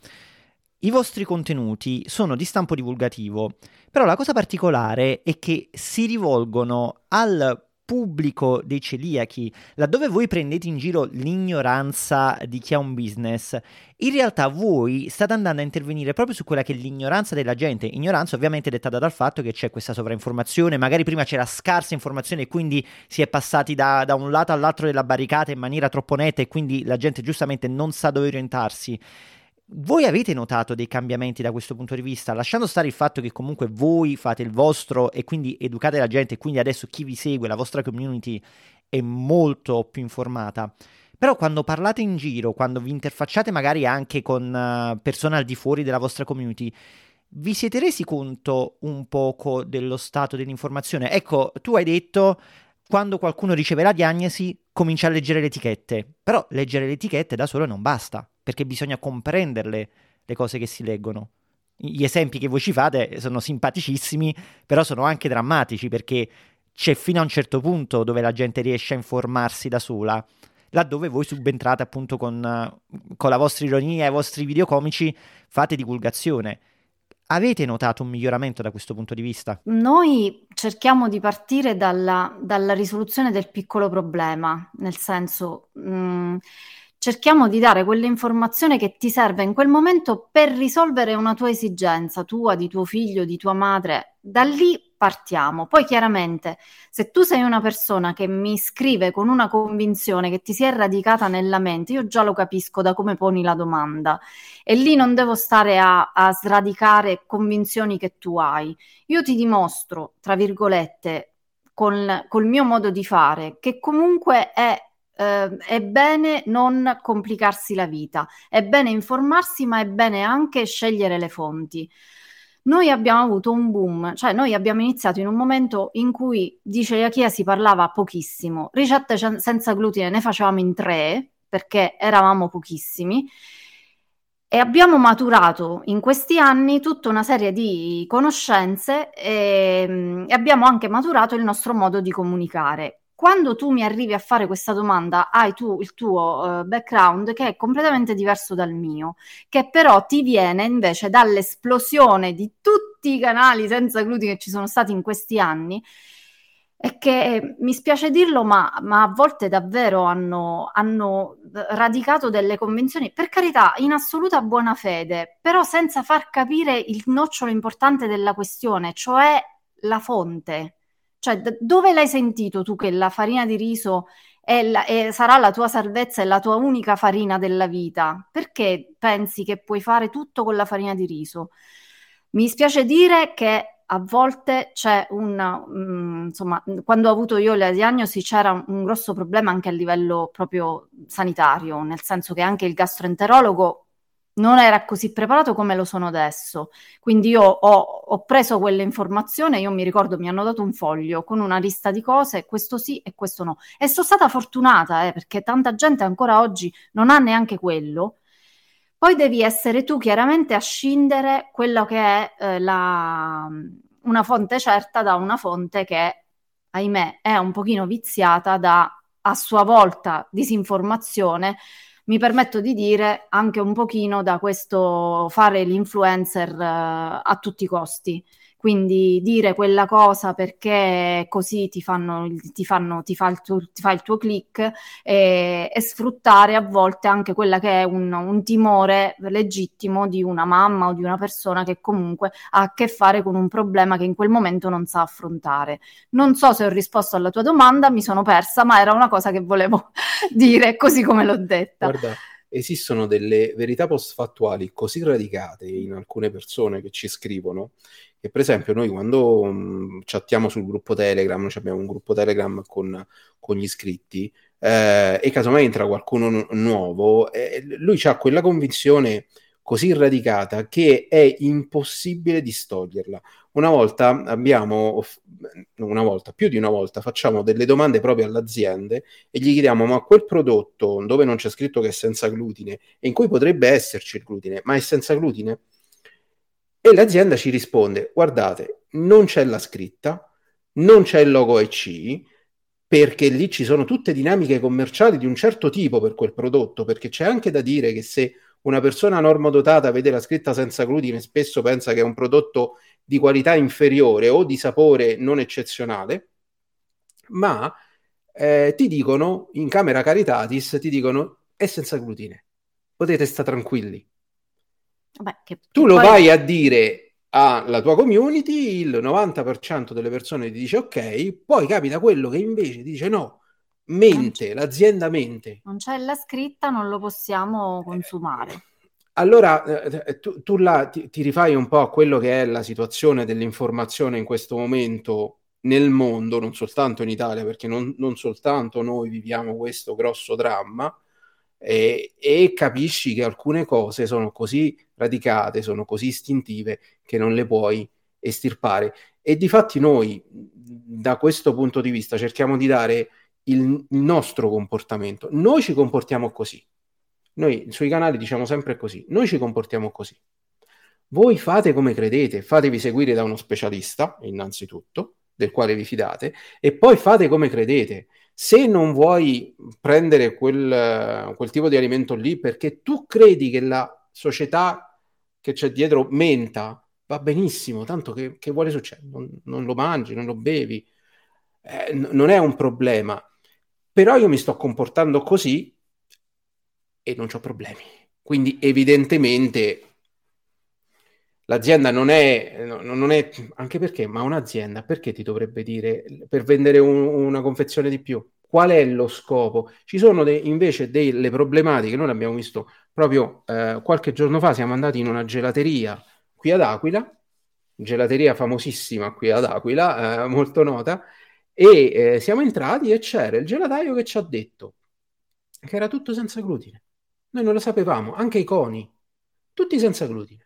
I vostri contenuti sono di stampo divulgativo, però la cosa particolare è che si rivolgono al pubblico dei celiachi, laddove voi prendete in giro l'ignoranza di chi ha un business, in realtà voi state andando a intervenire proprio su quella che è l'ignoranza della gente, ignoranza ovviamente dettata dal fatto che c'è questa sovrainformazione, magari prima c'era scarsa informazione e quindi si è passati da, da un lato all'altro della barricata in maniera troppo netta e quindi la gente giustamente non sa dove orientarsi. Voi avete notato dei cambiamenti da questo punto di vista, lasciando stare il fatto che comunque voi fate il vostro e quindi educate la gente e quindi adesso chi vi segue, la vostra community è molto più informata. Però quando parlate in giro, quando vi interfacciate magari anche con uh, persone al di fuori della vostra community, vi siete resi conto un poco dello stato dell'informazione? Ecco, tu hai detto quando qualcuno riceve la diagnosi comincia a leggere le etichette, però leggere le etichette da solo non basta perché bisogna comprenderle le cose che si leggono. Gli esempi che voi ci fate sono simpaticissimi, però sono anche drammatici perché c'è fino a un certo punto dove la gente riesce a informarsi da sola, laddove voi subentrate appunto con, con la vostra ironia e i vostri video comici, fate divulgazione. Avete notato un miglioramento da questo punto di vista? Noi cerchiamo di partire dalla, dalla risoluzione del piccolo problema, nel senso... Mh, mm, cerchiamo di dare quell'informazione che ti serve in quel momento per risolvere una tua esigenza, tua, di tuo figlio, di tua madre. Da lì partiamo. Poi chiaramente, se tu sei una persona che mi scrive con una convinzione che ti si è radicata nella mente, io già lo capisco da come poni la domanda e lì non devo stare a, a sradicare convinzioni che tu hai. Io ti dimostro, tra virgolette, con, col mio modo di fare, che comunque è Uh, è bene non complicarsi la vita, è bene informarsi, ma è bene anche scegliere le fonti. Noi abbiamo avuto un boom, cioè noi abbiamo iniziato in un momento in cui di celiachia si parlava pochissimo, ricette senza glutine ne facevamo in tre perché eravamo pochissimi. E abbiamo maturato in questi anni tutta una serie di conoscenze e, e abbiamo anche maturato il nostro modo di comunicare quando tu mi arrivi a fare questa domanda, hai tu il tuo uh, background che è completamente diverso dal mio, che però ti viene invece dall'esplosione di tutti i canali senza glutine che ci sono stati in questi anni e che mi spiace dirlo, ma, ma a volte davvero hanno, hanno, radicato delle convenzioni, per carità, in assoluta buona fede, però senza far capire il nocciolo importante della questione, cioè la fonte. Cioè, d- dove l'hai sentito tu che la farina di riso è la, è, sarà la tua salvezza e la tua unica farina della vita? Perché pensi che puoi fare tutto con la farina di riso? Mi spiace dire che a volte c'è un, um, insomma, quando ho avuto io la diagnosi c'era un grosso problema anche a livello proprio sanitario, nel senso che anche il gastroenterologo non era così preparato come lo sono adesso. Quindi io ho, ho preso quell'informazione, io mi ricordo mi hanno dato un foglio con una lista di cose, questo sì e questo no. E sono stata fortunata eh, perché tanta gente ancora oggi non ha neanche quello. Poi devi essere tu chiaramente a scindere quello che è eh, la, una fonte certa da una fonte che, ahimè, è un pochino viziata da a sua volta disinformazione mi permetto di dire anche un pochino da questo fare l'influencer uh, a tutti i costi. Quindi dire quella cosa perché così ti, fanno, ti, fanno, ti, fa, il tuo, ti fa il tuo click e, e, sfruttare a volte anche quella che è un, un, timore legittimo di una mamma o di una persona che comunque ha a che fare con un problema che in quel momento non sa affrontare. Non so se ho risposto alla tua domanda, mi sono persa, ma era una cosa che volevo (laughs) dire così come l'ho detta. Guarda esistono delle verità post-fattuali così radicate in alcune persone che ci scrivono che per esempio noi quando um, chattiamo sul gruppo Telegram, abbiamo un gruppo Telegram con, con gli iscritti eh, e casomai entra qualcuno n- nuovo, eh, lui ha quella convinzione così radicata che è impossibile distoglierla. Una volta abbiamo, una volta, più di una volta, facciamo delle domande proprio alle aziende e gli chiediamo: ma quel prodotto dove non c'è scritto che è senza glutine e in cui potrebbe esserci il glutine, ma è senza glutine? E l'azienda ci risponde: guardate, non c'è la scritta, non c'è il logo EC, perché lì ci sono tutte dinamiche commerciali di un certo tipo per quel prodotto, perché c'è anche da dire che se una persona normodotata vede la scritta senza glutine, spesso pensa che è un prodotto di qualità inferiore o di sapore non eccezionale, ma eh, ti dicono in camera Caritatis, ti dicono è senza glutine, potete stare tranquilli. Beh, che, tu che lo poi... vai a dire alla tua community, il 90% delle persone ti dice ok, poi capita quello che invece dice no, mente, l'azienda mente. Non c'è la scritta, non lo possiamo consumare. Allora, eh, tu, tu là ti, ti, rifai un po' a quello che è la situazione dell'informazione in questo momento nel mondo, non soltanto in Italia, perché non, non soltanto noi viviamo questo grosso dramma, e, e, capisci che alcune cose sono così radicate, sono così istintive che non le puoi estirpare. E di fatti noi, da questo punto di vista, cerchiamo di dare il, il nostro comportamento. Noi ci comportiamo così. Noi sui canali diciamo sempre così. Noi ci comportiamo così. Voi fate come credete, fatevi seguire da uno specialista, innanzitutto, del quale vi fidate, e poi fate come credete. Se non vuoi prendere quel, quel tipo di alimento lì perché tu credi che la società che c'è dietro menta, va benissimo, tanto che, che vuole succedere? Non, non, lo mangi, non lo bevi, eh, n- non è un problema. Però io mi sto comportando così e non ho problemi. Quindi evidentemente L'azienda non è, non è, anche perché, ma un'azienda perché ti dovrebbe dire per vendere un, una confezione di più? Qual è lo scopo? Ci sono de, invece delle problematiche, noi l'abbiamo visto proprio eh, qualche giorno fa, siamo andati in una gelateria qui ad Aquila, gelateria famosissima qui ad Aquila, eh, molto nota, e eh, siamo entrati e c'era il gelataio che ci ha detto che era tutto senza glutine. Noi non lo sapevamo, anche i coni, tutti senza glutine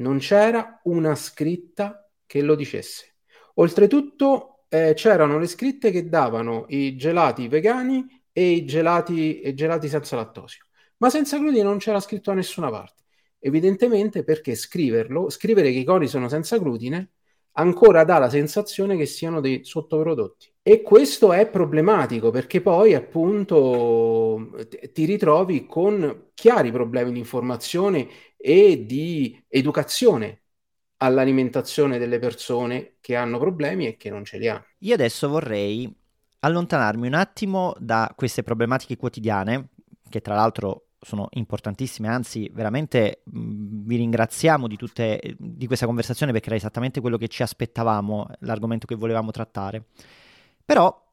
non c'era una scritta che lo dicesse. Oltretutto eh, c'erano le scritte che davano i gelati vegani e i gelati, i gelati senza lattosio, ma senza glutine non c'era scritto da nessuna parte. Evidentemente perché scriverlo, scrivere che i coni sono senza glutine, ancora dà la sensazione che siano dei sottoprodotti. E questo è problematico perché poi appunto ti ritrovi con chiari problemi di informazione e di educazione all'alimentazione delle persone che hanno problemi e che non ce li hanno. Io adesso vorrei allontanarmi un attimo da queste problematiche quotidiane, che tra l'altro sono importantissime, anzi veramente vi ringraziamo di, tutte, di questa conversazione perché era esattamente quello che ci aspettavamo, l'argomento che volevamo trattare. Però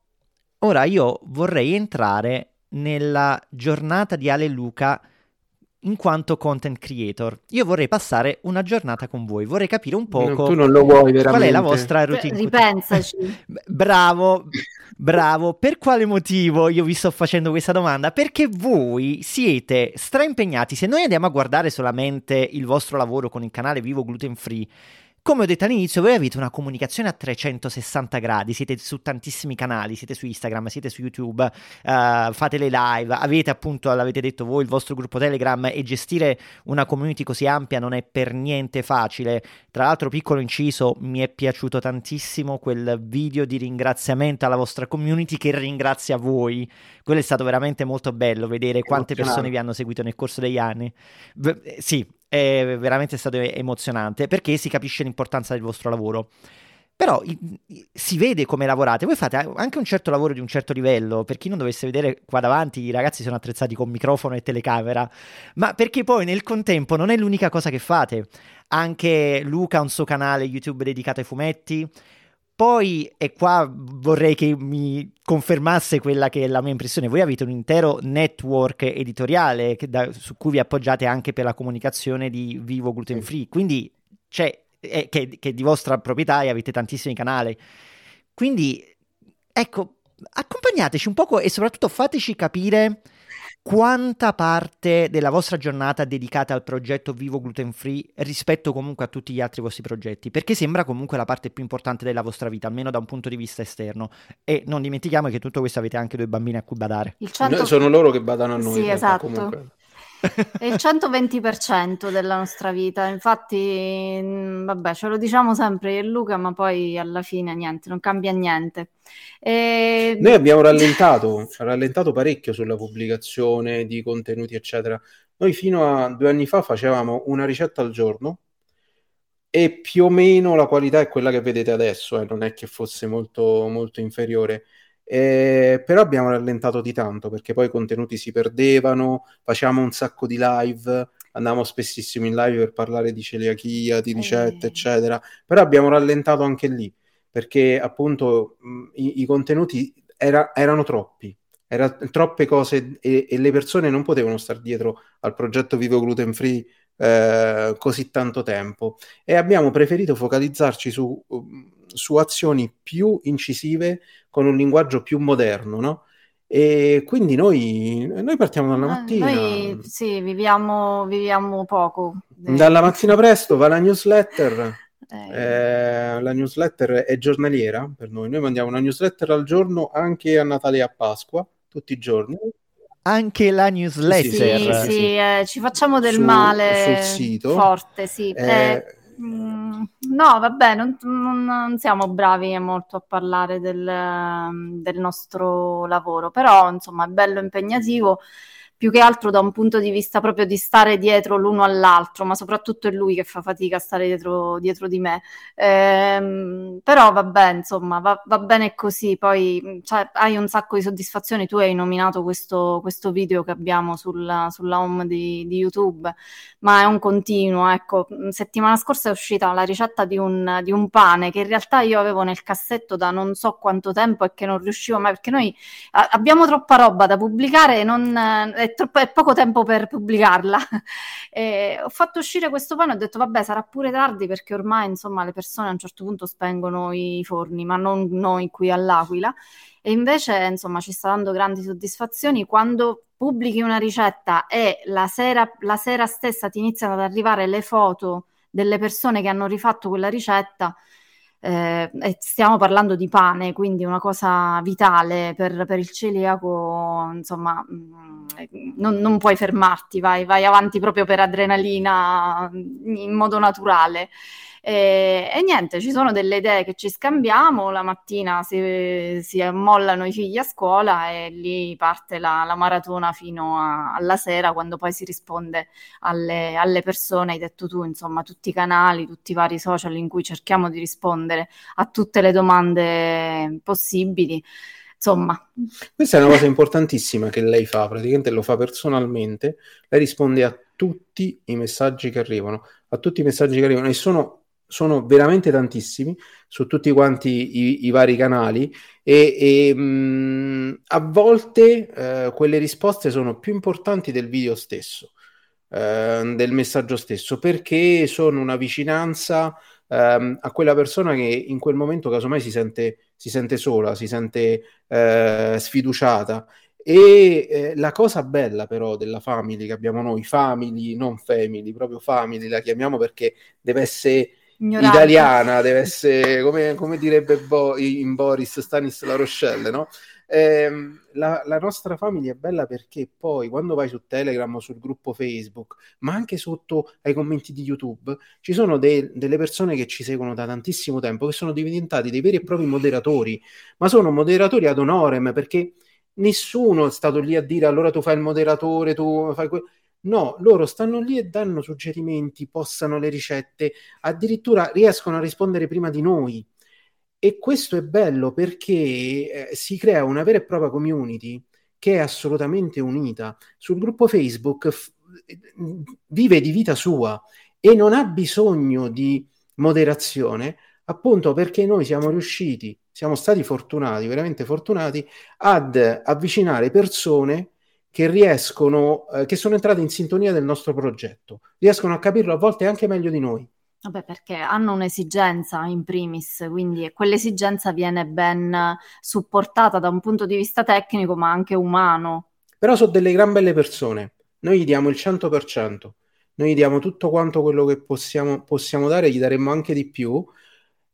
ora io vorrei entrare nella giornata di Ale Luca in quanto content creator. Io vorrei passare una giornata con voi, vorrei capire un poco no, tu non lo vuoi veramente. qual è la vostra routine. Ripensaci. (laughs) Bravo, bravo. Per quale motivo io vi sto facendo questa domanda? Perché voi siete straimpegnati. Se noi andiamo a guardare solamente il vostro lavoro con il canale Vivo Gluten Free, come ho detto all'inizio, voi avete una comunicazione a 360 gradi, siete su tantissimi canali, siete su Instagram, siete su YouTube, uh, fate le live, avete appunto, l'avete detto voi, il vostro gruppo Telegram e gestire una community così ampia non è per niente facile. Tra l'altro, piccolo inciso, mi è piaciuto tantissimo quel video di ringraziamento alla vostra community che ringrazia voi. Quello è stato veramente molto bello vedere quante persone vi hanno seguito nel corso degli anni. V- sì, è veramente stato emozionante perché si capisce l'importanza del vostro lavoro. Però si vede come lavorate, voi fate anche un certo lavoro di un certo livello, per chi non dovesse vedere qua davanti i ragazzi sono attrezzati con microfono e telecamera, ma perché poi nel contempo non è l'unica cosa che fate, anche Luca ha un suo canale YouTube dedicato ai fumetti, poi, e qua vorrei che mi confermasse quella che è la mia impressione, voi avete un intero network editoriale da, su cui vi appoggiate anche per la comunicazione di Vivo Gluten Free, quindi c'è, è, che, che è di vostra proprietà e avete tantissimi canali. Quindi, ecco, accompagnateci un poco e soprattutto fateci capire quanta parte della vostra giornata è dedicata al progetto Vivo Gluten Free rispetto comunque a tutti gli altri vostri progetti? Perché sembra comunque la parte più importante della vostra vita, almeno da un punto di vista esterno. E non dimentichiamo che tutto questo avete anche due bambini a cui badare. Il 100... Sono loro che badano a noi. Sì, esatto. Comunque. È il 120% della nostra vita, infatti, mm, vabbè, ce lo diciamo sempre io e Luca, ma poi alla fine niente, non cambia niente. E... Noi abbiamo rallentato, rallentato parecchio sulla pubblicazione di contenuti, eccetera. Noi fino a due anni fa facevamo una ricetta al giorno e più o meno la qualità è quella che vedete adesso, eh, non è che fosse molto, molto inferiore. Eh, però abbiamo rallentato di tanto perché poi i contenuti si perdevano, facciamo un sacco di live, andavamo spessissimo in live per parlare di celiachia, di ricette, eh. eccetera. Però abbiamo rallentato anche lì perché appunto mh, i, i, contenuti era, erano troppi. Era troppe cose e, e, le persone non potevano stare dietro al progetto Vivo Gluten Free eh, così tanto tempo e abbiamo preferito focalizzarci su, su azioni più incisive con un linguaggio più moderno, no? E quindi noi, noi partiamo dalla eh, mattina. Noi sì, viviamo, viviamo poco. Dalla mattina presto va la newsletter. Eh. Eh, la newsletter è giornaliera per noi. Noi mandiamo una newsletter al giorno anche a Natale e a Pasqua, tutti i giorni. Anche la newsletter. Sì, sì, sì eh, ci facciamo del Su, male sul sito. forte, sì. Eh, eh Mm, no, vabbè, non, non, siamo bravi molto a parlare del, del, nostro lavoro, però insomma è bello impegnativo più che altro da un punto di vista proprio di stare dietro l'uno all'altro, ma soprattutto è lui che fa fatica a stare dietro, dietro di me. Ehm, però vabbè, insomma, va, va bene così, poi cioè, hai un sacco di soddisfazioni, tu hai nominato questo, questo video che abbiamo sulla, sulla home di, di, YouTube, ma è un continuo, ecco, settimana scorsa è uscita la ricetta di un, di un pane che in realtà io avevo nel cassetto da non so quanto tempo e che non riuscivo mai, perché noi a, abbiamo troppa roba da pubblicare e non, è, troppo, è poco tempo per pubblicarla. (laughs) e ho fatto uscire questo pane e ho detto vabbè sarà pure tardi perché ormai insomma le persone a un certo punto spengono i forni, ma non noi qui all'Aquila. E invece, insomma, ci sta dando grandi soddisfazioni quando pubblichi una ricetta e la sera, la sera stessa ti iniziano ad arrivare le foto delle persone che hanno rifatto quella ricetta eh, stiamo parlando di pane, quindi una cosa vitale per, per il celiaco, insomma, mm, non, non, puoi fermarti, vai, vai avanti proprio per adrenalina in modo naturale. E, e, niente, ci sono delle idee che ci scambiamo, la mattina si, si ammollano i figli a scuola e lì parte la, la maratona fino a, alla sera quando poi si risponde alle, alle, persone, hai detto tu, insomma, tutti i canali, tutti i vari social in cui cerchiamo di rispondere a tutte le domande possibili. Insomma, questa è una cosa importantissima che lei fa, praticamente lo fa personalmente, lei risponde a tutti i messaggi che arrivano, a tutti i messaggi che arrivano e sono sono veramente tantissimi su tutti quanti i, i vari canali e, e mh, a volte eh, quelle risposte sono più importanti del video stesso, eh, del messaggio stesso, perché sono una vicinanza eh, a quella persona che in quel momento casomai si sente, si sente sola, si sente eh, sfiduciata. E eh, la cosa bella però della family che abbiamo noi, family, non family, proprio family la chiamiamo perché deve essere Ignorante. italiana, deve essere come, come direbbe Bo- in Boris Stanis La Rochelle, no? Eh, la, la, nostra famiglia è bella perché poi quando vai su Telegram o sul gruppo Facebook, ma anche sotto ai commenti di YouTube, ci sono de- delle persone che ci seguono da tantissimo tempo, che sono diventati dei veri e propri moderatori, ma sono moderatori ad honorem perché nessuno è stato lì a dire allora tu fai il moderatore, tu fai quello No, loro stanno lì e danno suggerimenti, postano le ricette, addirittura riescono a rispondere prima di noi. E questo è bello perché eh, si crea una vera e propria community che è assolutamente unita. Sul gruppo Facebook f- vive di vita sua e non ha bisogno di moderazione, appunto perché noi siamo riusciti, siamo stati fortunati, veramente fortunati, ad avvicinare persone che riescono, eh, che sono entrate in sintonia del nostro progetto, riescono a capirlo a volte anche meglio di noi. Vabbè, perché hanno un'esigenza in primis, quindi quell'esigenza viene ben supportata da un punto di vista tecnico, ma anche umano. Però sono delle gran belle persone, noi gli diamo il 100%, noi gli diamo tutto quanto quello che possiamo, possiamo dare, gli daremmo anche di più,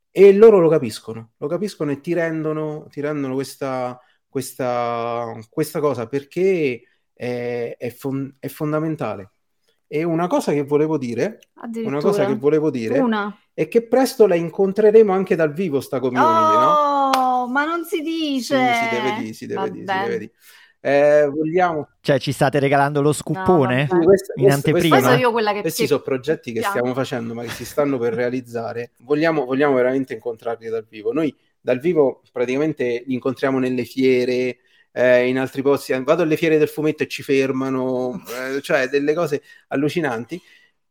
e loro lo capiscono, lo capiscono e ti rendono, ti rendono questa, questa, questa cosa. Perché è, è, fon- è fondamentale. E una cosa che volevo dire, una cosa che volevo dire una. è che presto la incontreremo anche dal vivo sta community, oh, no? ma non si dice! Sì, si deve dire, si deve dire, si deve dire. Eh, vogliamo... Cioè, ci state regalando lo scuppone no, questo, in anteprima? Questo, io quella che Questi sono progetti che stiamo facendo, ma che si stanno per realizzare. Vogliamo, vogliamo veramente incontrarli dal vivo. Noi dal vivo praticamente li incontriamo nelle fiere, eh, in altri posti, vado alle fiere del fumetto e ci fermano, eh, cioè delle cose allucinanti.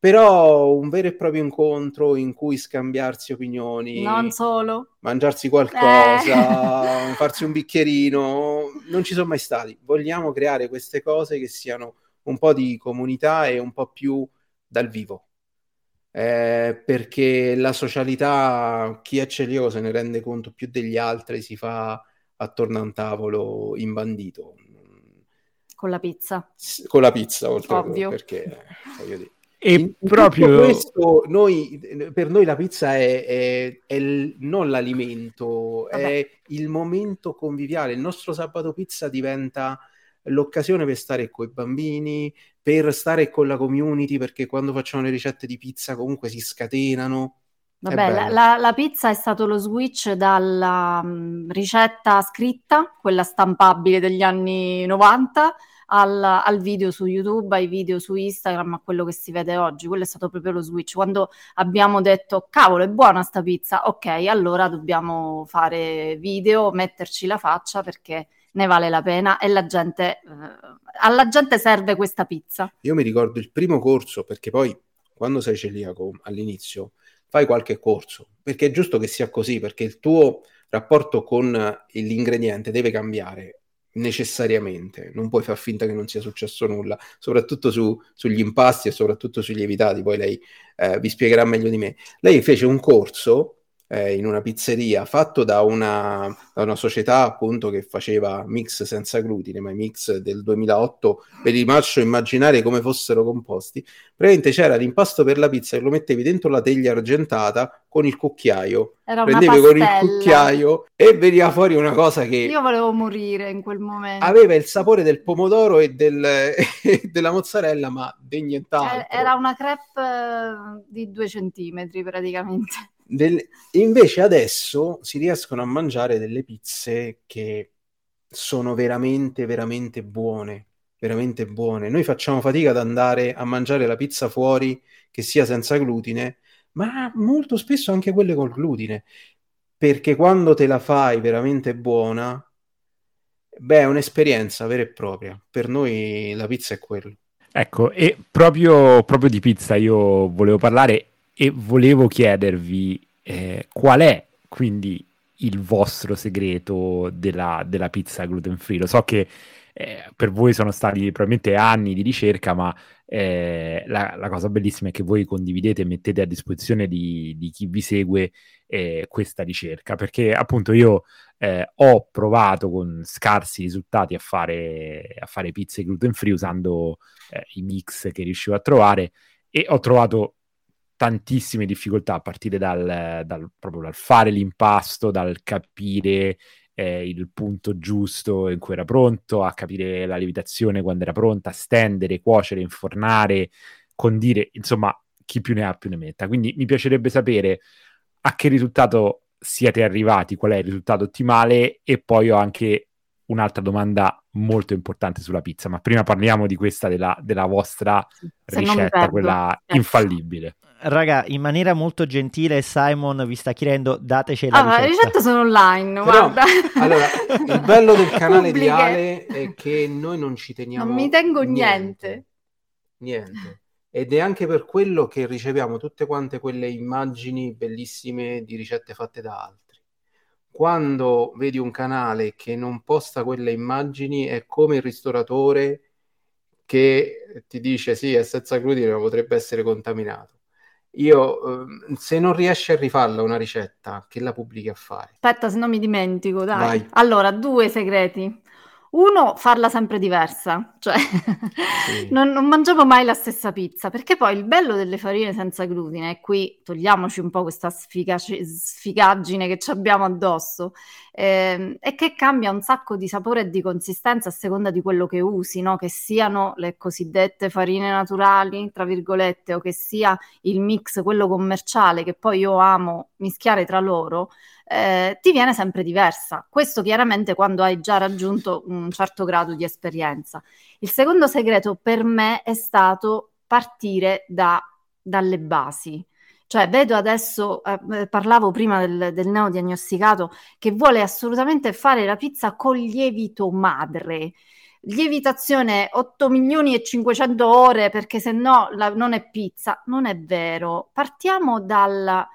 Però un vero e proprio incontro in cui scambiarsi opinioni, non solo, mangiarsi qualcosa, eh. (laughs) farsi un bicchierino, non ci sono mai stati. Vogliamo creare queste cose che siano un po' di comunità e un po' più dal vivo. Eh, perché la socialità, chi è celioso se ne rende conto più degli altri, si fa attorno a un tavolo imbandito. Con la pizza. Con la pizza, oltre Ovvio. perché voglio dire. E in proprio questo, noi, per noi la pizza è, è, è il, non l'alimento, Vabbè. è il momento conviviale. Il nostro sabato pizza diventa l'occasione per stare con i bambini, per stare con la community, perché quando facciamo le ricette di pizza comunque si scatenano. Vabbè, la, la, la, pizza è stato lo switch dalla um, ricetta scritta, quella stampabile degli anni 90, al, al, video su YouTube, ai video su Instagram, a quello che si vede oggi. Quello è stato proprio lo switch. Quando abbiamo detto, cavolo, è buona sta pizza, ok, allora dobbiamo fare video, metterci la faccia perché ne vale la pena e la gente, eh, alla gente serve questa pizza. Io mi ricordo il primo corso, perché poi quando sei celiaco all'inizio fai qualche corso, perché è giusto che sia così, perché il tuo rapporto con l'ingrediente deve cambiare necessariamente, non puoi far finta che non sia successo nulla, soprattutto su, sugli impasti e soprattutto sugli lievitati, poi lei eh, vi spiegherà meglio di me. Lei fece un corso eh, in una pizzeria fatto da una, da una, società appunto che faceva mix senza glutine, ma i mix del 2008 ve li faccio immaginare come fossero composti. Praticamente c'era l'impasto per la pizza che lo mettevi dentro la teglia argentata con il cucchiaio. Era Prendevi con il cucchiaio e veniva fuori una cosa che... Io volevo morire in quel momento. Aveva il sapore del pomodoro e, del, (laughs) e della mozzarella, ma di nient'altro. Era una crepe eh, di due centimetri praticamente. Del... Invece adesso si riescono a mangiare delle pizze che sono veramente, veramente buone, veramente buone. Noi facciamo fatica ad andare a mangiare la pizza fuori che sia senza glutine, ma molto spesso anche quelle col glutine, perché quando te la fai veramente buona, beh, è un'esperienza vera e propria. Per noi la pizza è quello. Ecco, e proprio, proprio di pizza io volevo parlare e volevo chiedervi eh, qual è quindi il vostro segreto della, della pizza gluten free. Lo so che eh, per voi sono stati probabilmente anni di ricerca, ma eh, la, la, cosa bellissima è che voi condividete e mettete a disposizione di, di chi vi segue eh, questa ricerca, perché appunto io eh, ho provato con scarsi risultati a fare, a fare pizze gluten free usando eh, i mix che riuscivo a trovare e ho trovato tantissime difficoltà a partire dal, dal, proprio dal fare l'impasto, dal capire eh, il punto giusto in cui era pronto, a capire la lievitazione quando era pronta, a stendere, cuocere, infornare, condire, insomma, chi più ne ha più ne metta. Quindi mi piacerebbe sapere a che risultato siete arrivati, qual è il risultato ottimale e poi ho anche un'altra domanda molto importante sulla pizza, ma prima parliamo di questa della, della vostra Se ricetta, quella ecco. infallibile. Raga, in maniera molto gentile Simon vi sta chiedendo dateci la ah, ricetta. le ricette sono online, Però, guarda. Allora, il bello del canale di Ale è che noi non ci teniamo Non mi tengo niente. Niente. niente. Ed è anche per quello che riceviamo tutte quante quelle immagini bellissime di ricette fatte da altri. Quando vedi un canale che non posta quelle immagini è come il ristoratore che ti dice sì, è senza glutine, ma potrebbe essere contaminato io, ehm, se non riesci a rifarla una ricetta, che la pubblichi a fare? Aspetta, se no mi dimentico, dai. Vai. Allora, due segreti. Uno, farla sempre diversa, cioè sì. (laughs) non, non, mangiamo mai la stessa pizza, perché poi il bello delle farine senza glutine, e qui togliamoci un po' questa sfigaggine che ci abbiamo addosso, eh, è che cambia un sacco di sapore e di consistenza a seconda di quello che usi, no? che siano le cosiddette farine naturali, tra virgolette, o che sia il mix, quello commerciale, che poi io amo mischiare tra loro eh, ti viene sempre diversa. Questo chiaramente quando hai già raggiunto un certo grado di esperienza. Il secondo segreto per me è stato partire da, dalle basi. Cioè, vedo adesso, eh, eh parlavo prima del, del neodiagnosticato che vuole assolutamente fare la pizza con lievito madre lievitazione 8 milioni e 500 ore perché se no la, non è pizza. Non è vero. Partiamo dal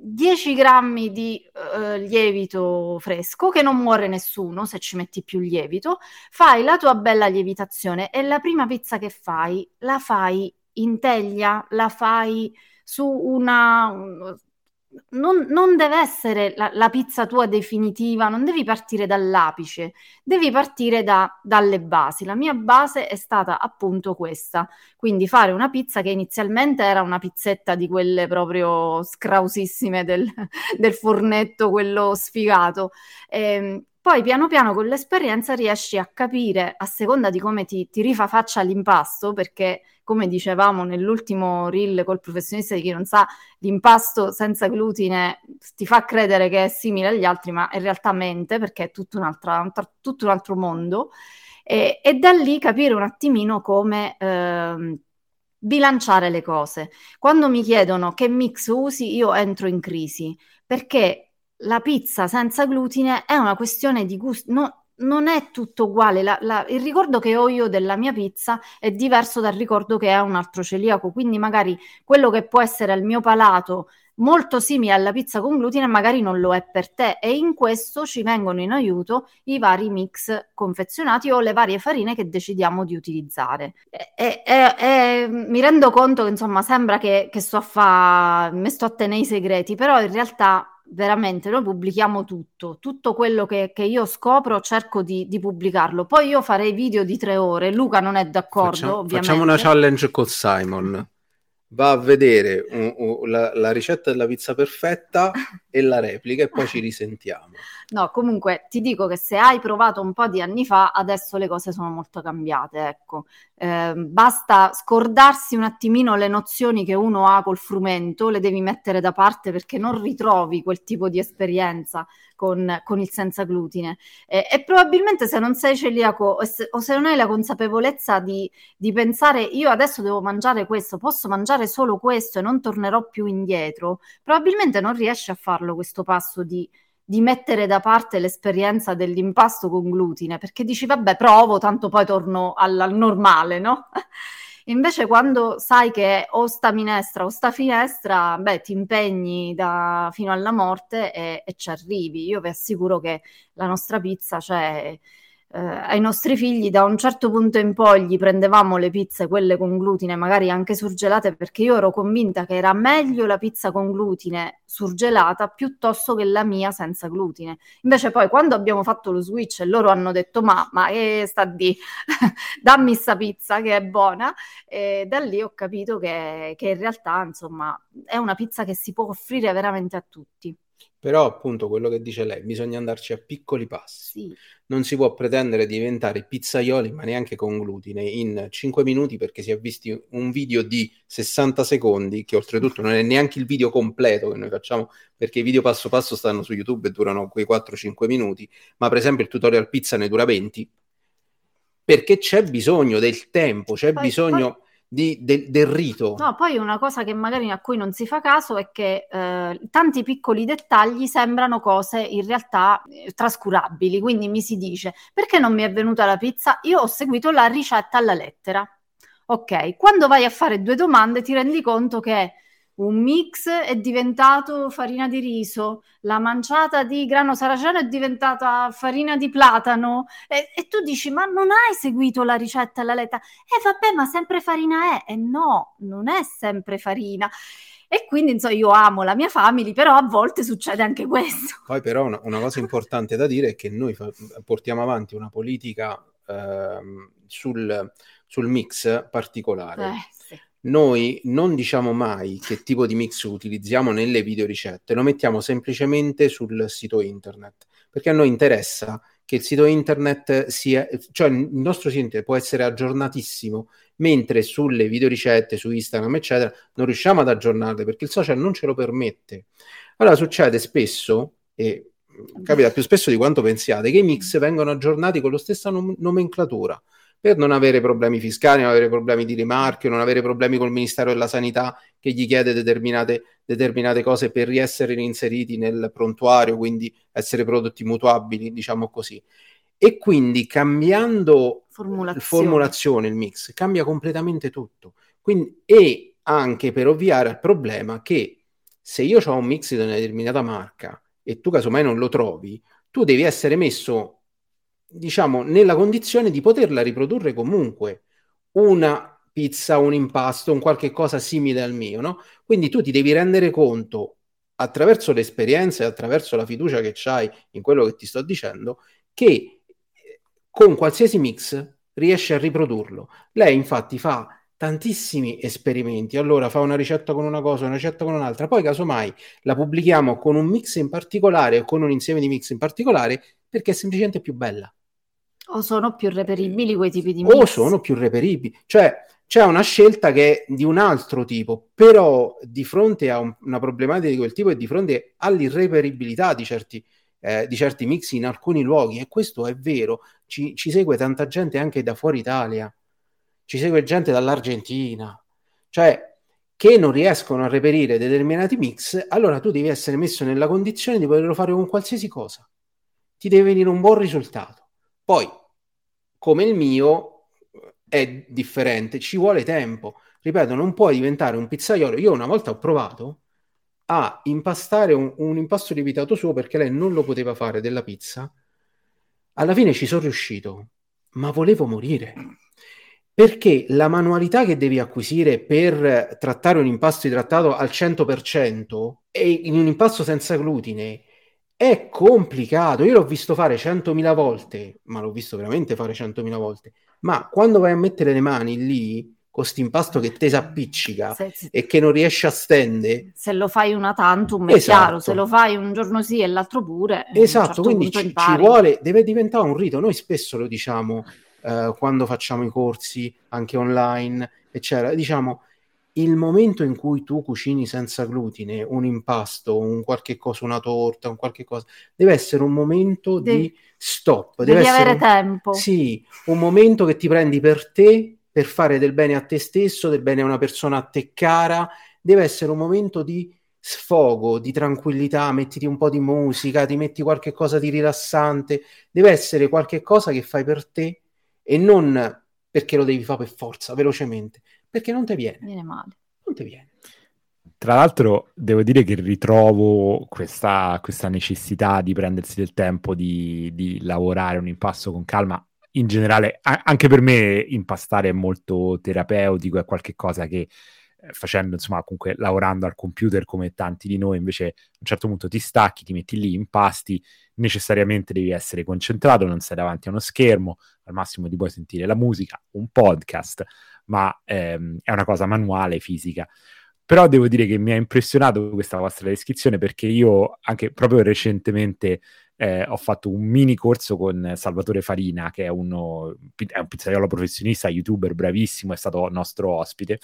10 grammi di uh, lievito fresco, che non muore nessuno se ci metti più lievito, fai la tua bella lievitazione e la prima pizza che fai la fai in teglia, la fai su una non, non, deve essere la, la, pizza tua definitiva, non devi partire dall'apice, devi partire da, dalle basi. La mia base è stata appunto questa, quindi fare una pizza che inizialmente era una pizzetta di quelle proprio scrausissime del, (laughs) del fornetto, quello sfigato. E, ehm, poi piano piano con l'esperienza riesci a capire, a seconda di come ti, ti rifa faccia l'impasto, perché come dicevamo nell'ultimo reel col professionista di chi non sa, l'impasto senza glutine ti fa credere che è simile agli altri, ma in realtà mente perché è tutto un altro, tutto un altro mondo. e, e da lì capire un attimino come eh, bilanciare le cose. Quando mi chiedono che mix usi, io entro in crisi perché la pizza senza glutine è una questione di gusto. No, non è tutto uguale. La, la, il ricordo che ho io della mia pizza è diverso dal ricordo che ha un altro celiaco. Quindi, magari quello che può essere al mio palato molto simile alla pizza con glutine, magari non lo è per te. E in questo ci vengono in aiuto i vari mix confezionati o le varie farine che decidiamo di utilizzare. E, e, e mi rendo conto che insomma sembra che, che sto a fare, mi sto a tenere i segreti, però in realtà veramente noi pubblichiamo tutto, tutto quello che, che io scopro cerco di, di, pubblicarlo. Poi io farei video di tre ore, Luca non è d'accordo. Facciamo, facciamo una challenge con Simon va a vedere un, un, la, la, ricetta della pizza perfetta e la replica e poi ci risentiamo. No, comunque ti dico che se hai provato un po' di anni fa, adesso le cose sono molto cambiate, ecco. Eh, basta scordarsi un attimino le nozioni che uno ha col frumento, le devi mettere da parte perché non ritrovi quel tipo di esperienza con, con il senza glutine. Eh, e probabilmente se non sei celiaco se, o se non hai la consapevolezza di, di, pensare io adesso devo mangiare questo, posso mangiare solo questo e non tornerò più indietro, probabilmente non riesci a farlo questo passo di di mettere da parte l'esperienza dell'impasto con glutine, perché dici vabbè provo, tanto poi torno al, al normale, no? (laughs) Invece quando sai che o sta minestra o sta finestra, beh, ti impegni da, fino alla morte e, e, ci arrivi. Io vi assicuro che la nostra pizza, cioè eh, ai nostri figli da un certo punto in poi gli prendevamo le pizze, quelle con glutine, magari anche surgelate, perché io ero convinta che era meglio la pizza con glutine surgelata piuttosto che la mia senza glutine. Invece poi quando abbiamo fatto lo switch e loro hanno detto ma, ma che sta di, (laughs) dammi sta pizza che è buona, e da lì ho capito che, che in realtà insomma è una pizza che si può offrire veramente a tutti. Però appunto quello che dice lei, bisogna andarci a piccoli passi. Sì. Non si può pretendere di diventare pizzaioli, ma neanche con glutine, in 5 minuti perché si è visto un video di 60 secondi, che oltretutto non è neanche il video completo che noi facciamo, perché i video passo passo stanno su YouTube e durano quei 4-5 minuti, ma per esempio il tutorial pizza ne dura 20, perché c'è bisogno del tempo, c'è poi, bisogno... Poi di, de, del rito. No, poi una cosa che magari a cui non si fa caso è che eh, tanti piccoli dettagli sembrano cose in realtà eh, trascurabili. Quindi mi si dice: perché non mi è venuta la pizza? Io ho seguito la ricetta alla lettera. Ok, quando vai a fare due domande ti rendi conto che un mix è diventato farina di riso, la manciata di grano saraceno è diventata farina di platano e, e tu dici ma non hai seguito la ricetta alla lettera? E eh, vabbè ma sempre farina è? E no, non è sempre farina. E quindi insomma io amo la mia family, però a volte succede anche questo. (laughs) Poi però una, una cosa importante da dire è che noi fa- portiamo avanti una politica ehm, sul, sul mix particolare. Eh noi non diciamo mai che tipo di mix utilizziamo nelle videoricette, lo mettiamo semplicemente sul sito internet, perché a noi interessa che il sito internet sia, cioè il nostro sito internet può essere aggiornatissimo, mentre sulle videoricette, su Instagram, eccetera, non riusciamo ad aggiornarle perché il social non ce lo permette. Allora succede spesso, e capita più spesso di quanto pensiate, che i mix vengono aggiornati con la stessa nom- nomenclatura per non avere problemi fiscali, non avere problemi di rimarchio, non avere problemi col Ministero della Sanità che gli chiede determinate, determinate cose per riessere inseriti nel prontuario, quindi essere prodotti mutuabili, diciamo così. E quindi cambiando formulazione, formulazione il mix, cambia completamente tutto. Quindi, e anche per ovviare al problema che se io ho un mix di una determinata marca e tu casomai non lo trovi, tu devi essere messo diciamo, nella condizione di poterla riprodurre comunque una pizza, un impasto, un qualche cosa simile al mio, no? Quindi tu ti devi rendere conto attraverso l'esperienza e attraverso la fiducia che hai in quello che ti sto dicendo che con qualsiasi mix riesci a riprodurlo. Lei infatti fa tantissimi esperimenti, allora fa una ricetta con una cosa, una ricetta con un'altra, poi casomai la pubblichiamo con un mix in particolare o con un insieme di mix in particolare perché è semplicemente più bella. O sono più reperibili quei tipi di mix? O sono più reperibili. Cioè, c'è una scelta che è di un altro tipo, però di fronte a un, una problematica di quel tipo e di fronte all'irreperibilità di certi, eh, di certi mix in alcuni luoghi e questo è vero, ci, ci segue tanta gente anche da fuori Italia, ci segue gente dall'Argentina, cioè che non riescono a reperire determinati mix, allora tu devi essere messo nella condizione di poterlo fare con qualsiasi cosa. Ti deve venire un buon risultato. Poi, come il mio, è differente, ci vuole tempo. Ripeto, non puoi diventare un pizzaiolo. Io una volta ho provato a impastare un, un impasto lievitato suo perché lei non lo poteva fare della pizza. Alla fine ci sono riuscito, ma volevo morire perché la manualità che devi acquisire per trattare un impasto idratato al 100% e in un impasto senza glutine è complicato. Io l'ho visto fare 100.000 volte, ma l'ho visto veramente fare 100.000 volte. Ma quando vai a mettere le mani lì, con questo impasto che te s'appiccica se, se, e che non riesce a stendere. Se lo fai una tantum è esatto. chiaro, se lo fai un giorno sì e l'altro pure. Esatto, certo quindi ci, ci, vuole, deve diventare un rito. Noi spesso lo diciamo eh, quando facciamo i corsi anche online, eccetera. Diciamo, il momento in cui tu cucini senza glutine, un impasto, un qualche cosa, una torta, un qualche cosa, deve essere un momento De- di stop. Devi deve avere un, tempo. Sì, un momento che ti prendi per te, per fare del bene a te stesso, del bene a una persona a te cara. Deve essere un momento di sfogo, di tranquillità, mettiti un po' di musica, ti metti qualche cosa di rilassante. Deve essere qualche cosa che fai per te e non perché lo devi fare per forza, velocemente, perché non ti viene. Viene male. Non ti viene. Tra l'altro devo dire che ritrovo questa, questa necessità di prendersi del tempo, di, di, lavorare un impasto con calma. In generale, a- anche per me impastare è molto terapeutico, è qualcosa che eh, facendo, insomma, comunque lavorando al computer come tanti di noi, invece a un certo punto ti stacchi, ti metti lì, impasti, necessariamente devi essere concentrato, non sei davanti a uno schermo, al massimo ti puoi sentire la musica, un podcast, ma ehm, è una cosa manuale, fisica. Però devo dire che mi ha impressionato questa vostra descrizione perché io anche proprio recentemente eh, ho fatto un mini corso con Salvatore Farina, che è, uno, è un pizzaiolo professionista, youtuber bravissimo, è stato nostro ospite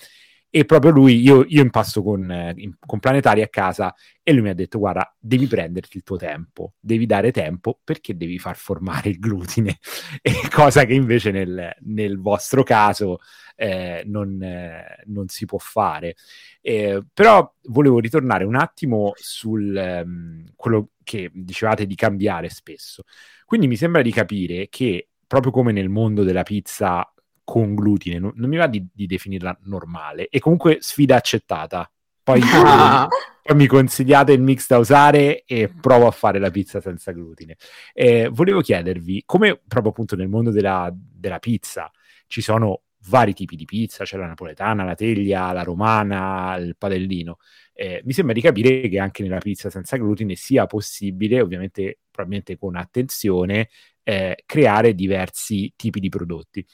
e proprio lui, io, io impasto con, eh, con Planetari a casa e lui mi ha detto guarda, devi prenderti il tuo tempo, devi dare tempo perché devi far formare il glutine, (laughs) e cosa che invece nel, nel vostro caso eh, non, eh, non, si può fare. Eh, però volevo ritornare un attimo sul um, quello che dicevate di cambiare spesso. Quindi mi sembra di capire che proprio come nel mondo della pizza con glutine, non, non mi va di, di, definirla normale, e comunque sfida accettata. Poi, ah. (laughs) poi, mi consigliate il mix da usare e provo a fare la pizza senza glutine. Eh, volevo chiedervi, come proprio appunto nel mondo della, della pizza ci sono vari tipi di pizza, c'è la napoletana, la teglia, la romana, il padellino. Eh, mi sembra di capire che anche nella pizza senza glutine sia possibile, ovviamente probabilmente con attenzione, eh, creare diversi tipi di prodotti